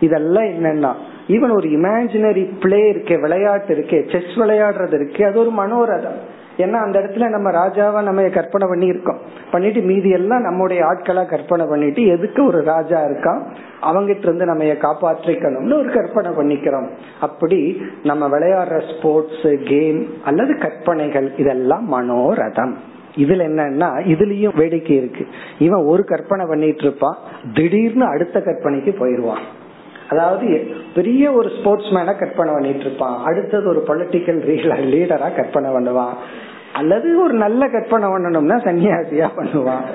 இதெல்லாம் என்னன்னா ஈவன் ஒரு இமேஜினரி பிளே இருக்கே விளையாட்டு இருக்கே செஸ் விளையாடுறது இருக்கே அது ஒரு மனோரதம் ஏன்னா அந்த இடத்துல நம்ம ராஜாவா நம்ம கற்பனை பண்ணி இருக்கோம் பண்ணிட்டு மீதி எல்லாம் நம்முடைய ஆட்களா கற்பனை பண்ணிட்டு எதுக்கு ஒரு ராஜா இருக்கான் அவங்கிட்ட இருந்து நம்ம காப்பாற்றிக்கணும்னு ஒரு கற்பனை பண்ணிக்கிறோம். அப்படி நம்ம விளையாடுற ஸ்போர்ட்ஸ் கேம் அல்லது கற்பனைகள் இதெல்லாம் மனோரதம். இதுல என்னன்னா இதுலயும் வேடிக்கை இருக்கு. இவன் ஒரு கற்பனை பண்ணிட்டு இருப்பான் திடீர்னு அடுத்த கற்பனைக்கு போயிருவான் அதாவது பெரிய ஒரு ஸ்போர்ட்ஸ் மேன கற்பனை பண்ணிட்டு இருப்பான் அடுத்தது ஒரு பொலிட்டிக்கல் லீடரா கற்பனை பண்ணுவான். அல்லது ஒரு நல்ல கற்பனை பண்ணணும்னா சன்னியாசியா பண்ணுவான்.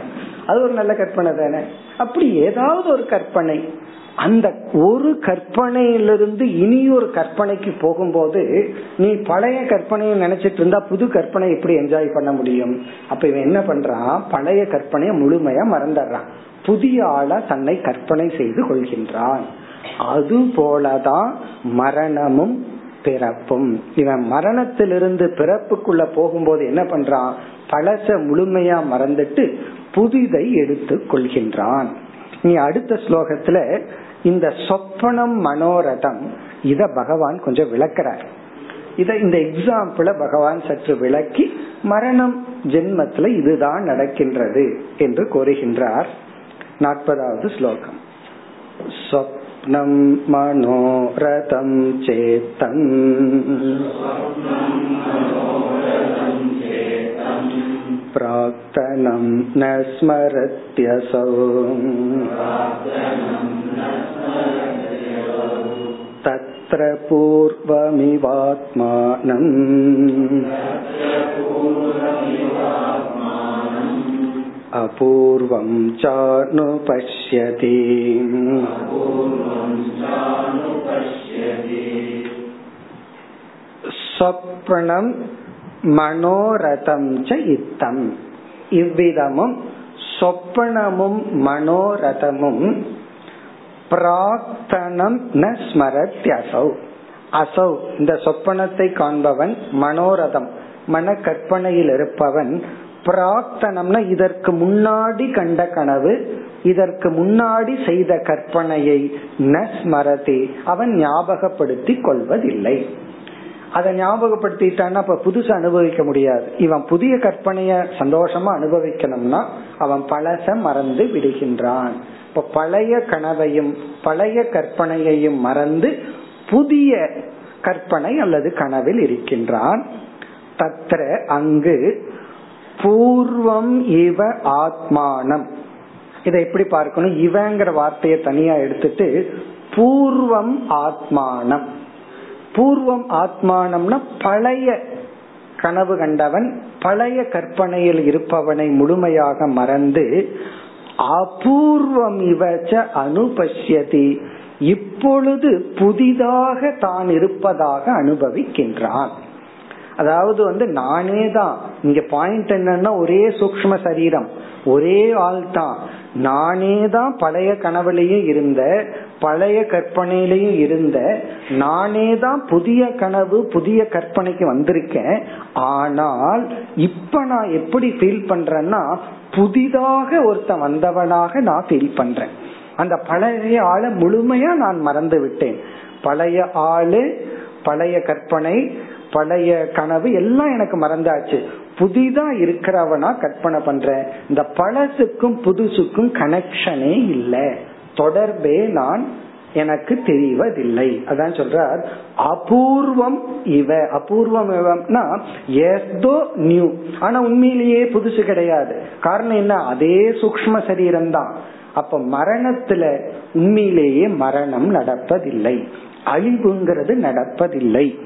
அது ஒரு நல்ல கற்பனை தானே. அப்படி ஏதாவது ஒரு கற்பனை. அந்த ஒரு கற்பனையிலிருந்து இனி ஒரு கற்பனைக்கு போகும்போது நீ பழைய கற்பனையை நினைச்சிட்டு இருந்தா புது கற்பனை எப்படி என்ஜாய் பண்ண முடியும்? அப்ப இவன் என்ன பண்றான்? பழைய கற்பனையை முழுமையா மறந்துடுறான். புதிய ஆளா தன்னை கற்பனை செய்து கொள்கின்றான். அது போலதான் மரணமும் பிறப்பும். இவன் மரணத்திலிருந்து பிறப்புக்குள்ள போகும்போது என்ன பண்றான்? பழச முழுமையா மறந்துட்டு புதிதை எடுத்து கொள்கின்றான். நீ அடுத்த ஸ்லோகத்துல இந்த சொப்பனம் மனோரதம் இத பகவான் கொஞ்சம் விளக்கிறார். இத இந்த எக்ஸாம்பிள பகவான் சற்று விளக்கி மரணம் ஜென்மத்துல இதுதான் நடக்கின்றது என்று கூறுகின்றார். நாற்பதாவது ஸ்லோகம். स्वप्नं मनोरथं चेतम् प्राक्तनं न स्मरत्यसौ तत्र पूर्वमिवात्मानम् अपूर्वं चानुपश्यति சொப்பனம் மனோரதம் ச இத்தம் இவ்விதமும் சொப்பனமும் மனோரதமும் பிரார்த்தனம் ந ஸ்மரத்யசௌ அசௌ இந்த சொப்பனத்தை காண்பவன் மனோரதம் மன கற்பனையில் இருப்பவன் பிரார்த்தனம்னா இதற்கு முன்னாடி கண்ட கனவு இதற்கு முன்னாடி செய்த கற்பனையை நஸ்மரதி. அவன் ஞாபகப்படுத்தி கொள்வதில்லை. அதை ஞாபகப்படுத்திட்டான்னா அப்ப புதுசு அனுபவிக்க முடியாது. இவன் புதிய கற்பனைய சந்தோஷமா அனுபவிக்கணும்னா அவன் பழச மறந்து விடுகின்றான். இப்ப பழைய கனவையும் பழைய கற்பனையையும் மறந்து புதிய கற்பனை அல்லது கனவில் இருக்கின்றான். தத்திர அங்கு பூர்வம் இவ ஆத்மானம். இதை எப்படி பார்க்கணும்? இவங்கிற வார்த்தையை தனியா எடுத்துட்டு பூர்வம் ஆத்மானம். பூர்வம் ஆத்மானம்னா பழைய கனவு கண்டவன் பழைய கற்பனையில் இருப்பவனை முழுமையாக மறந்து அபூர்வம் இவச்ச அனுபஷ்யதி. இப்பொழுது புதிதாக தான் இருப்பதாக அனுபவிக்கின்றான். அதாவது வந்து நானே தான். இங்க பாயிண்ட் என்னன்னா ஒரே சூக்ம சரீரம். ஒரே ஆள் தான். நானே தான் பழைய கனவுலையும் இருந்த பழைய கற்பனையிலையும் இருந்த நானே தான் புதிய கனவு புதிய கற்பனைக்கு வந்திருக்கேன். ஆனால் இப்ப நான் எப்படி ஃபீல் பண்றேன்னா புதிதாக ஒருத்தன் வந்தவனாக நான் ஃபீல் பண்றேன். அந்த பழைய ஆளை முழுமையா நான் மறந்து விட்டேன். பழைய ஆளு பழைய கற்பனை பழைய கனவு எல்லாம் எனக்கு மறந்தாச்சு. புதிதா இருக்கிறவனா கற்பனை பண்றேன். இந்த பழசுக்கும் புதுசுக்கும் கனெக்ஷனே இல்லை. தொடர்பே நான் எனக்கு தெரிவதில்லை. அதான் சொல்றார். அபூர்வம் இவ. அபூர்வம் இவம்னா ஏதோ நியூ ஆனா உண்மையிலேயே புதுசு கிடையாது. காரணம் என்ன? அதே சூக்ம சரீரம் தான் அப்ப மரணத்துல உண்மையிலேயே மரணம் நடப்பதில்லை. அழிவுங்கிறது நடப்பதில்லை.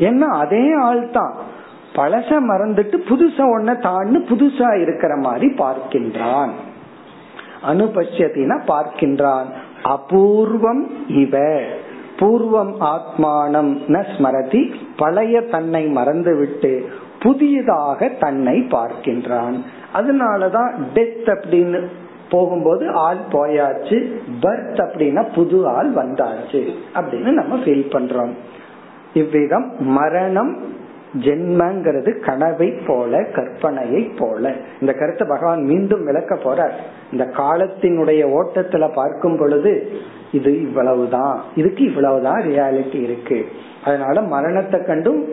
ஏன்னா அதே ஆள் தான் பழச மறந்துட்டு புதுசா ஒன்ன தான்னு புதுசா இருக்கிற மாதிரி பார்க்கின்றான். அனுபஷ்யத்தினா பார்க்கின்றான். அபூர்வம் இவ. பூர்வம் ஆத்மானம் ந ஸ்மரதி. பழைய தன்னை மறந்துவிட்டு புதியதாக தன்னை பார்க்கின்றான். அதனாலதான் டெத் அப்படின்னு போகும்போது ஆள் போயாச்சு. பர்த் அப்படின்னா புது ஆள் வந்தாச்சு. அப்படின்னு நம்ம ஃபீல் பண்றோம். இவ்விதம் மரணம் ஜென்மங்கிறது கனவை போல கற்பனையை போல. இந்த கருத்தை பகவான் மீண்டும் விளக்க போறார். இந்த காலத்தினுடைய ஓட்டத்துல பார்க்கும் பொழுது இது இவ்வளவுதான் இதுக்கு இவ்வளவுதான் ரியாலிட்டி இருக்கு. அதனால மரணத்தை கண்டும்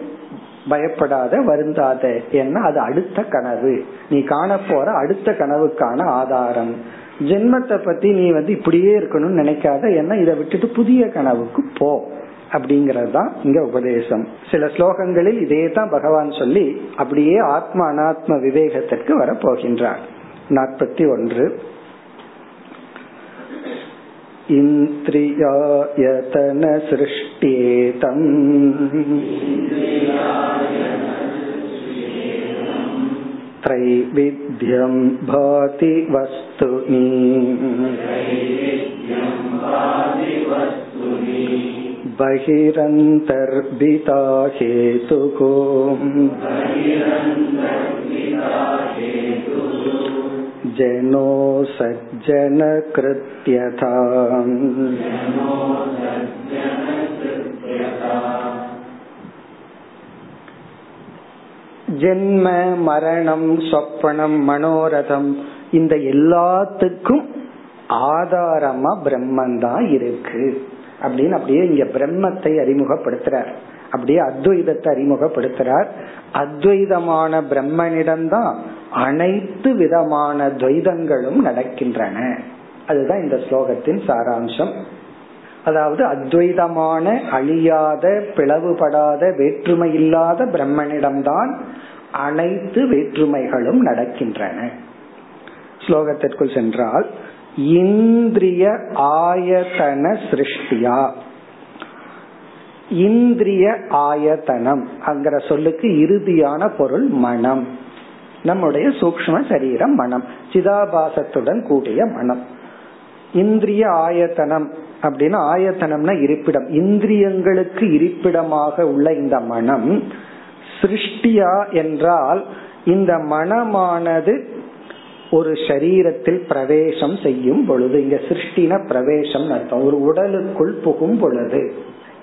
பயப்படாத வருந்தாத. ஏன்னா அது அடுத்த கனவு. நீ காண போற அடுத்த கனவுக்கான ஆதாரம். ஜென்மத்தை பத்தி நீ வந்து இப்படியே இருக்கணும்னு நினைக்காத. ஏன்னா இதை விட்டுட்டு புதிய கனவுக்கு போ. அப்படிங்கறது தான் இங்க உபதேசம் சில ஸ்லோகங்களில் இதே தான் பகவான் சொல்லி அப்படியே ஆத்ம அனாத்ம விவேகத்திற்கு வர போகின்றார் நாற்பத்தி ஒன்று இந்திரியாயதன சிருஷ்டியேதம் त्रैविध्यं भाति वस्तुनि बहिरन्तर्भिता हेतुको जनो सज्जनकृत्यथा ஜென்ம மரணம் சொப்பனம் மனோரதம் இந்த எல்லாத்துக்கும் ஆதாரமா பிரம்மன் தான் இருக்கு அப்படின்னு அப்படியே இங்க பிரம்மத்தை அறிமுகப்படுத்துறார். அப்படியே அத்வைதத்தை அறிமுகப்படுத்துறார். அத்வைதமான பிரம்மனிடம்தான் அனைத்து விதமான துவைதங்களும் நடக்கின்றன. அதுதான் இந்த ஸ்லோகத்தின் சாராம்சம். அதாவது அத்வைதமான அழியாத பிளவுபடாத வேற்றுமை இல்லாத பிரம்மனிடம்தான் அனைத்து வேற்றுமைகளும் நடக்கின்றன. ஸ்லோகத்திற்குள் சென்றால் இந்திரிய ஆயத்தன சிருஷ்டியா. இந்திரிய ஆயத்தனம் அங்கிற சொல்லுக்கு இறுதியான பொருள் மனம். நம்முடைய சூக்ம சரீரம் மனம் சிதாபாசத்துடன் கூடிய மனம். இந்திரிய ஆயத்தனம் அப்படின்னா ஆயத்தனம்னா இருப்பிடம். இந்திரியங்களுக்கு இருப்பிடமாக உள்ள இந்த மனம் சிருஷ்டியா என்றால் இந்த மனமானது ஒரு சரீரத்தில் பிரவேசம் செய்யும் பொழுது இங்க சிருஷ்டின பிரவேசம் அர்த்தம் ஒரு உடலுக்குள் புகும் பொழுது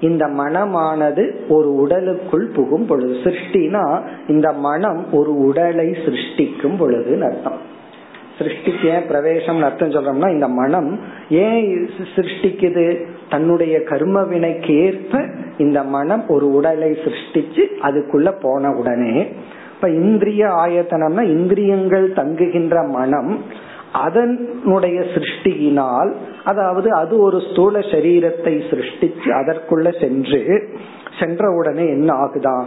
இந்த மனமானது ஒரு உடலுக்குள் புகும் பொழுது சிருஷ்டினா இந்த மனம் ஒரு உடலை சிருஷ்டிக்கும் பொழுதுன்னு அர்த்தம். சிருஷ்டிக்கு ஏன் பிரவேசம் அர்த்தம் சொல்றோம்னா இந்த மனம் ஏன் சிருஷ்டிக்குது? தன்னுடைய கர்ம வினைக்கு ஏற்ப இந்த மனம் ஒரு உடலை சிருஷ்டிச்சு அதுக்குள்ள போன உடனே இப்ப இந்திரிய ஆயத்தனம்னா இந்திரியங்கள் தங்குகின்ற மனம் அதனுடைய சிருஷ்டியினால் அதாவது அது ஒரு ஸ்தூல சரீரத்தை சிருஷ்டிச்சு அதற்குள்ள சென்று சென்ற உடனே என்ன ஆகுதான்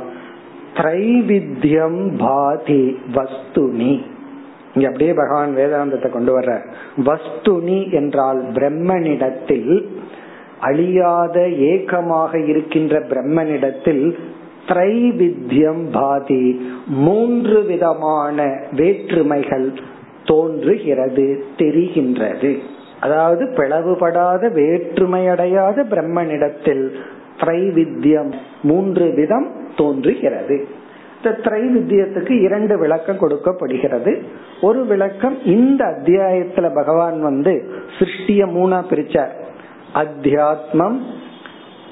திரைவித்யம் பாதி வஸ்துனி. இங்க அப்படியே பகவான் வேதாந்தத்தை கொண்டு வர்ற. வஸ்துனி என்றால் பிரம்மனிடத்தில் அழியாத ஏக்கமாக இருக்கின்ற பிரம்மனிடத்தில் திரைவித்யம் பாதி மூன்று விதமான வேற்றுமைகள் தோன்றுகிறது தெரிகின்றது. அதாவது பிளவுபடாத வேற்றுமையடையாத பிரம்மனிடத்தில் திரைவித்யம் மூன்று விதம் தோன்றுகிறது. இந்த திரைவித்தியத்துக்கு இரண்டு விளக்கம் கொடுக்கப்படுகிறது. ஒரு விளக்கம் இந்த அத்தியாயத்துல பகவான் வந்து சிருஷ்டிய மூணா பிரிச்சார். அத்தியாத்மம்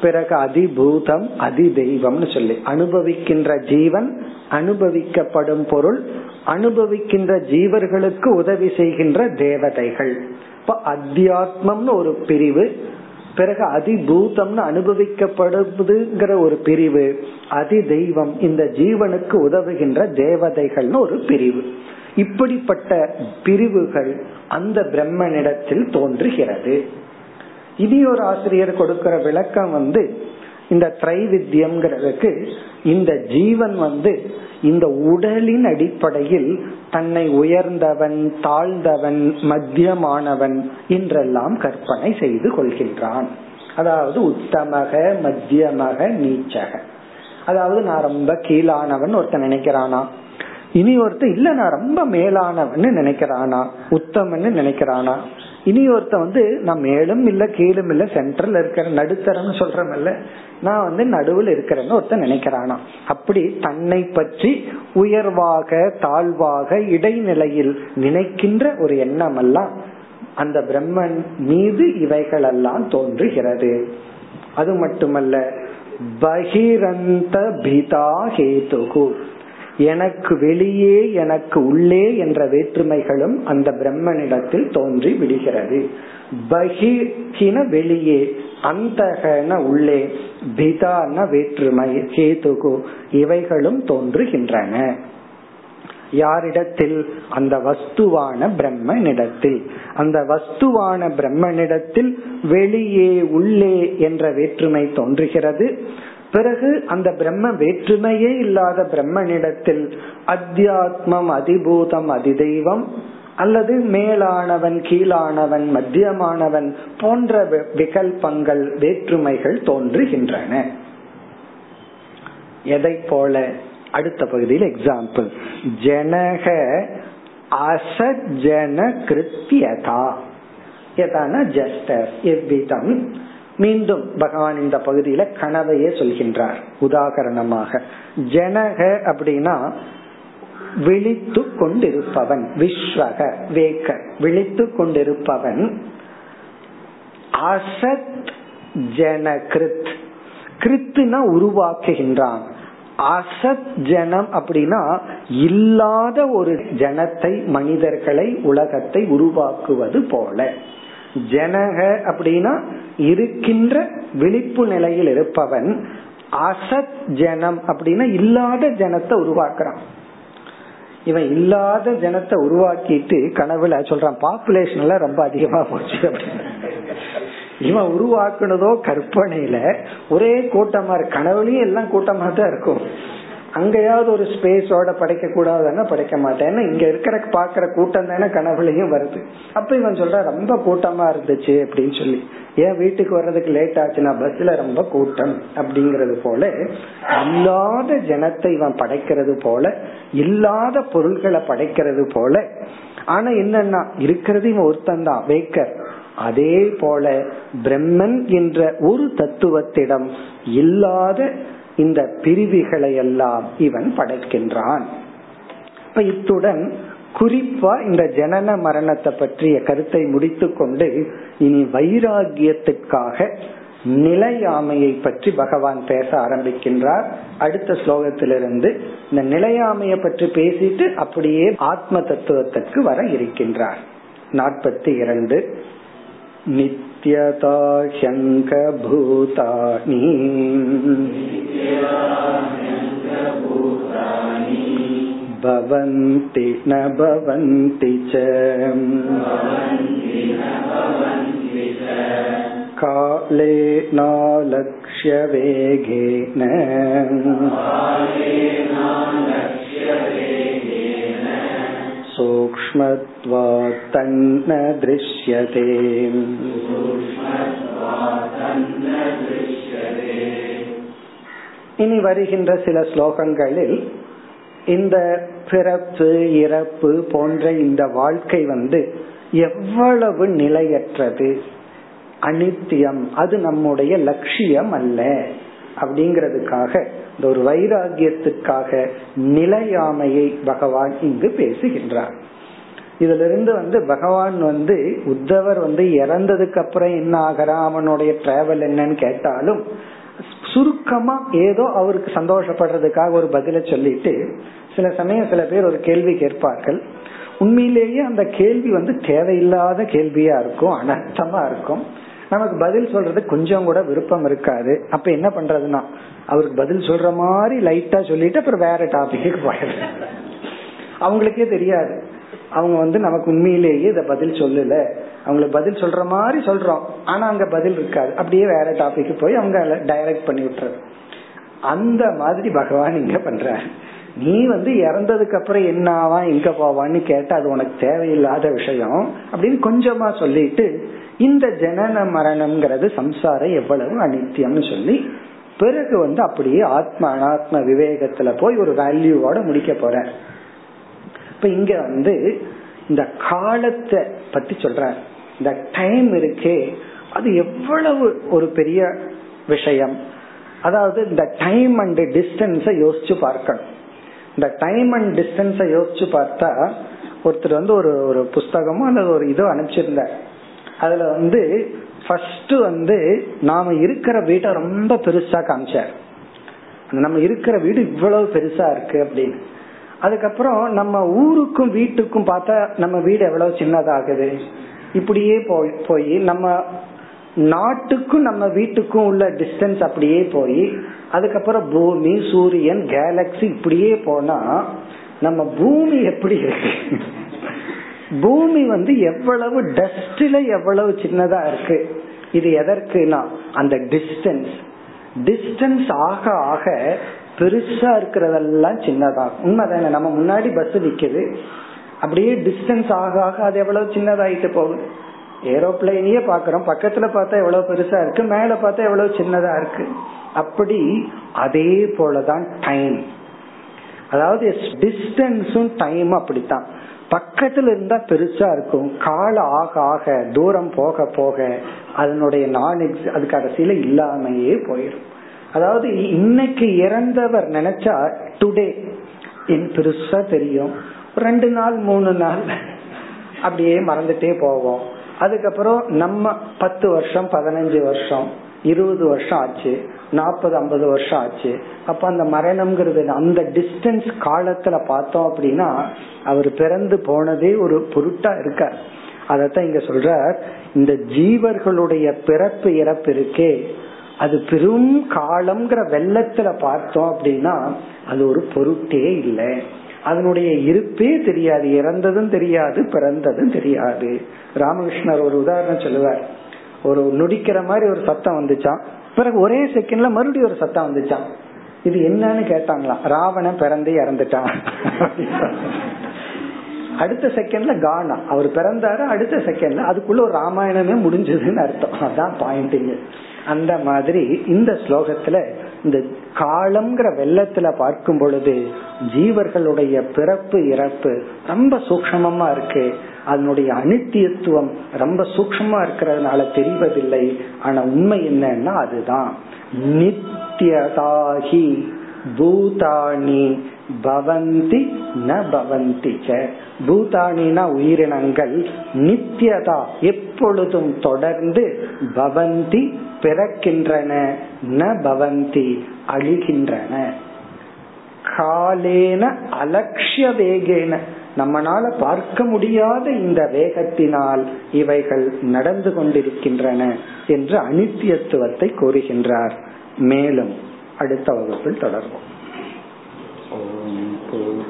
பிறகு அதிபூதம் அதி தெய்வம்னு சொல்லி. அனுபவிக்கின்ற ஜீவன் அனுபவிக்கப்படும் பொருள் அனுபவிக்கின்ற ஜீவர்களுக்கு உதவி செய்கின்ற தேவதைகள். இப்ப அத்தியாத்மம்னு ஒரு பிரிவு பிறகு அதிபூதம்னு அனுபவிக்கப்படுதுங்கிற ஒரு பிரிவு அதி தெய்வம் இந்த ஜீவனுக்கு உதவுகின்ற தேவதைகள்னு ஒரு பிரிவு. இப்படிப்பட்ட பிரிவுகள் அந்த பிரம்மனிடத்தில் தோன்றுகிறது. இனி ஒரு ஆசிரியர் கொடுக்கிற விளக்கம் வந்து இந்த திரைவித்தியம்ங்கிறதுக்கு இந்த ஜீவன் வந்து இந்த உடலின் அடிப்படையில் தன்னை உயர்ந்தவன் தாழ்ந்தவன் மத்தியமானவன் என்றெல்லாம் கற்பனை செய்து கொள்கின்றான். அதாவது உத்தமக மத்தியமக நீச்சக. அதாவது நான் ரொம்ப கீழானவன் ஒருத்தன் நினைக்கிறானா? இனி ஒருத்தர் இல்ல நான் ரொம்ப மேலானவன் நினைக்கிறானா? உத்தமன்னு நினைக்கிறானா? இனி ஒருத்த வந்து நான் மேலும் இல்ல கீழும் இல்ல சென்ட்ரல் இருக்கிற நடுத்தரம்னு சொல்றமல்ல நான் வந்து நடுவில் இருக்கிறேன்னு ஒருத்தன் நினைக்கிறானா அப்படி தன்னை பற்றி உயர்வாக தாழ்வாக இடைநிலையில் நினைக்கின்ற ஒரு எண்ணம் எல்லாம் அந்த பிரம்மன் மீது இவைகளெல்லாம் தோன்றுகிறது. அது மட்டுமல்ல பகிரந்த பிதா ஹேதுகு. எனக்கு வெளியே எனக்கு உள்ளே என்ற வேற்றுமைகளும் அந்த பிரம்மனிடத்தில் தோன்றி விடுகிறது. பகின வெளியே அந்தகன உள்ளே பிதான வேற்றுமை கேதுகு இவைகளும் தோன்றுகின்றன. யாரிடத்தில்? அந்த வஸ்துவான பிரம்மனிடத்தில். அந்த வஸ்துவான பிரம்மனிடத்தில் வெளியே உள்ளே என்ற வேற்றுமை தோன்றுகிறது. பிறகு அந்த பிரம்ம வேற்றுமையே இல்லாத பிரம்மனிடத்தில் அத்தியாத்மம் அதிபூதம் அதிதெய்வம் அல்லது மேலானவன் கீழானவன் மத்தியமானவன் போன்ற விகல்பங்கள் வேற்றுமைகள் தோன்றுகின்றன. எதை போல? அடுத்த பகுதியில் எக்ஸாம்பிள் ஜனக அசஜன கிருத்தியதா எதான ஜஸ்டர் எவ்விதம்? மீண்டும் பகவான் இந்த பகுதியில கனவையே சொல்கின்றார். உதாகரணமாக ஜனக அப்படின்னா விழித்து கொண்டிருப்பவன் விஸ்வக வேக்க விழித்து கொண்டிருப்பவன் அசத் ஜன கிருத். கிருத்துனா உருவாக்குகின்றான். அசத் ஜனம் அப்படின்னா இல்லாத ஒரு ஜனத்தை மனிதர்களை உலகத்தை உருவாக்குவது போல. ஜனக அப்படின்னா இருக்கின்ற விழிப்பு நிலையில் இருப்பவன் அசத் ஜனம் அப்படின்னா இல்லாத ஜனத்தை உருவாக்குறான். இவன் இல்லாத ஜனத்தை உருவாக்கிட்டு கனவுல சொல்றான் பாப்புலேஷன் எல்லாம் ரொம்ப அதிகமா போச்சு. அப்படின்னு இவன் உருவாக்குனதோ கற்பனையில ஒரே கூட்டமா இருக்கு. கனவுலயும் எல்லாம் கூட்டமா தான் இருக்கும். அங்கேயாவது ஒரு ஸ்பேஸோட படைக்க கூடாதுன்னா படைக்க மாட்டேன் இங்க இருக்கிற பாக்குற கூட்டம் தானே கனவுலையும் வருது. அப்ப இவன் சொல்ற ரொம்ப கூட்டமா இருந்துச்சு அப்படின்னு சொல்லி. ஏன் வீட்டுக்கு வர்றதுக்கு லேட் ஆச்சுன்னா பஸ்ல ரொம்ப கூட்டம் அப்படிங்கறது போல இல்லாத ஜனத்தை இவன் படைக்கிறது போல இல்லாத பொருள்களை படைக்கிறது போல ஆனா என்னன்னா இருக்கிறது இவன் ஒருத்தன் தான் வேக்கர் அதே போல பிரம்மன் என்ற ஒரு தத்துவத்திடம் இல்லாத இந்த பிரிவுகளை எல்லாம் இவன் படைக்கின்றான். இப்ப இத்துடன் குறிப்பா இந்த ஜனன மரணத்தை பற்றிய கருத்தை முடித்து கொண்டு இனி வைராகியத்துக்காக நிலையாமையை பற்றி பகவான் பேச ஆரம்பிக்கின்றார். அடுத்த ஸ்லோகத்திலிருந்து இந்த நிலையாமையை பற்றி பேசிட்டு அப்படியே ஆத்ம தத்துவத்திற்கு வர இருக்கின்றார். நாற்பத்தி இரண்டு इत्यता ह्यङ्कभूतानि भवन्ति न भवन्ति च काले कालेनालक्ष्यवेगेन सूक्ष्मत्वात् तन्न दृश्यते இனி வருகின்ற சில ஸ்லோகங்களில் இந்த பிறப்பு இறப்பு போன்ற இந்த வாழ்க்கை வந்து எவ்வளவு நிலையற்றது அனித்தியம் அது நம்முடைய லட்சியம் அல்ல அப்படிங்கிறதுக்காக இந்த ஒரு வைராகியத்துக்காக நிலையாமையை பகவான் இங்கு பேசுகின்றார். இதுல இருந்து வந்து பகவான் வந்து உத்தவர் வந்து இறந்ததுக்கு அப்புறம் என்ன ஆகிறான்? அவனுடைய டிராவல் என்னன்னு கேட்டாலும் சுருக்கமா ஏதோ அவருக்கு சந்தோஷப்படுறதுக்காக ஒரு பதில சொல்லிட்டு சில சமயம் சில பேர் ஒரு கேள்வி கேட்பார்கள். உண்மையிலேயே அந்த கேள்வி வந்து தேவையில்லாத கேள்வியா இருக்கும் அனர்த்தமா இருக்கும். நமக்கு பதில் சொல்றது கொஞ்சம் கூட விருப்பம் இருக்காது. அப்ப என்ன பண்றதுன்னா அவருக்கு பதில் சொல்ற மாதிரி லைட்டா சொல்லிட்டு அப்புறம் வேற டாபிக்கு போயிடுது அவங்களுக்கே தெரியாது. அவங்க வந்து நமக்கு உண்மையிலேயே இத பதில் சொல்லல. அவங்களுக்கு பதில் சொல்ற மாதிரி சொல்றோம். ஆனா அங்க பதில் இருக்காது. அப்படியே வேற டாபிக் போய் அவங்க டைரக்ட் பண்ணி விட்டுறது. அந்த மாதிரி பகவான் இங்க பண்ற நீ வந்து இறந்ததுக்கு அப்புறம் என்ன ஆவா எங்க போவான்னு கேட்டா அது உனக்கு தேவையில்லாத விஷயம் அப்படின்னு கொஞ்சமா சொல்லிட்டு இந்த ஜனன மரணம்ங்கிறது சம்சாரம் எவ்வளவு அனித்தியம்னு சொல்லி பிறகு வந்து அப்படியே ஆத்ம அனாத்ம விவேகத்துல போய் ஒரு வேல்யூவோட முடிக்க போற. இப்ப இங்க வந்து இந்த காலத்தை பத்தி சொல்ற இந்த டைம் இருக்கே அது எவ்வளவு ஒரு பெரிய விஷயம். அதாவது இந்த டைம் அண்ட் டிஸ்டன்ஸ யோசிச்சு பார்க்கணும். இந்த டைம் அண்ட் டிஸ்டன்ஸ யோசிச்சு பார்த்தா ஒருத்தர் வந்து ஒரு ஒரு புஸ்தகமோ அல்லது ஒரு இதோ அனுப்பிச்சிருந்தார். அதுல வந்து ஃபர்ஸ்ட் வந்து நாம இருக்கிற வீட்டை ரொம்ப பெருசா காமிச்சார். நம்ம இருக்கிற வீடு இவ்வளவு பெருசா இருக்கு அப்படின்னு. அதுக்கப்புறம் நம்ம ஊருக்கும் வீட்டுக்கும் பார்த்தா நம்ம வீடு எவ்வளவு சின்னதாகுது. இப்படியே போய் போய் நம்ம நாட்டுக்கும் நம்ம வீட்டுக்கும் உள்ள டிஸ்டன்ஸ் அப்படியே போய் அதுக்கப்புறம் பூமி சூரியன் கேலக்சி இப்படியே போனா நம்ம பூமி எப்படி இருக்கு? பூமி வந்து எவ்வளவு டஸ்ட்ல எவ்வளவு சின்னதா இருக்கு? இது எதற்குனா அந்த டிஸ்டன்ஸ் டிஸ்டன்ஸ் ஆக ஆக பெருசா இருக்கிறதெல்லாம் சின்னதா உண்மைதானே? நம்ம முன்னாடி பஸ் நிக்குது. அப்படியே டிஸ்டன்ஸ் ஆக ஆக அது எவ்வளவு சின்னதாயிட்டு போகுது. ஏரோப்ளைனையே பாக்குறோம் பக்கத்துல பார்த்தா எவ்வளவு பெருசா இருக்கு. மேல பார்த்தா எவ்வளவு சின்னதா இருக்கு. அப்படி அதே போலதான் டைம் அதாவது டிஸ்டன்ஸும் டைம் அப்படித்தான். பக்கத்துல இருந்தா பெருசா இருக்கும். காலம் ஆக ஆக தூரம் போக போக அதனுடைய நாலேஜ் அது கடைசியில இல்லாமையே போயிடும் அதாவது இன்னைக்கு இறந்தவர் நினைச்சா டுடே என் பெருசா தெரியும். ரெண்டு நாள் மூணு நாள் அப்படியே மறந்துட்டே போவோம். அதுக்கப்புறம் நம்ம பத்து வருஷம் பதினஞ்சு வருஷம் இருபது வருஷம் ஆச்சு. நாற்பது ஐம்பது வருஷம் ஆச்சு. அப்ப அந்த மரணம்ங்கிறது அந்த டிஸ்டன்ஸ் காலத்துல பார்த்தோம் அப்படின்னா அவர் பிறந்து போனதே ஒரு பொருட்டா இருக்கார். அதத்தான் இங்க சொல்ற இந்த ஜீவர்களுடைய பிறப்பு இறப்பு இருக்கே. அது பெரும் காலம்ங்கிற வெள்ளத்துல பார்த்தோம் அப்படின்னா அது ஒரு பொருட்டே இல்லை. அதனுடைய இருப்பே தெரியாது. இறந்ததும் தெரியாது பிறந்ததும் தெரியாது. ராமகிருஷ்ணர் ஒரு உதாரணம் சொல்லுவார். ஒரு நொடிக்கிற மாதிரி ஒரு சத்தம் வந்துச்சான் பிறகு ஒரே செகண்ட்ல மறுபடியும் ஒரு சத்தம் வந்துச்சான் இது என்னன்னு கேட்டாங்களாம். ராவணன் பிறந்து இறந்துட்டான். அடுத்த செகண்ட்ல கானா. அவர் பிறந்தாரு அடுத்த செகண்ட்ல அதுக்குள்ள ஒரு ராமாயணமே முடிஞ்சதுன்னு அர்த்தம். அதான் பாயிண்டிங் அந்த மாதிரி இந்த ஸ்லோகத்துல இந்த காலம்ங்கிற வெள்ளத்துல பார்க்கும் பொழுது ஜீவர்களுடைய பிறப்பு இறப்பு ரொம்ப சூக்மமா இருக்கு. அதனுடைய அனித்தியத்துவம் ரொம்ப சூக்மமா இருக்கிறதுனால தெரிவதில்லை. ஆனா உண்மை என்னன்னா அதுதான். நித்தியதாகி பூதானி பவந்தி ந பவந்தி பூதானினா உயிரினங்கள் நித்தியதா எப்பொழுதும் தொடர்ந்து பவந்தி பிறக்கின்றன ந பவந்தி அழிகின்றன. காலேன அலட்சிய வேகேன. நம்மனால பார்க்க முடியாத இந்த வேகத்தினால் இவைகள் நடந்து கொண்டிருக்கின்றன என்று அனித்தியத்துவத்தை கூறுகின்றார். மேலும் அடுத்த வகுப்பில் தொடர்வோம். ஓம்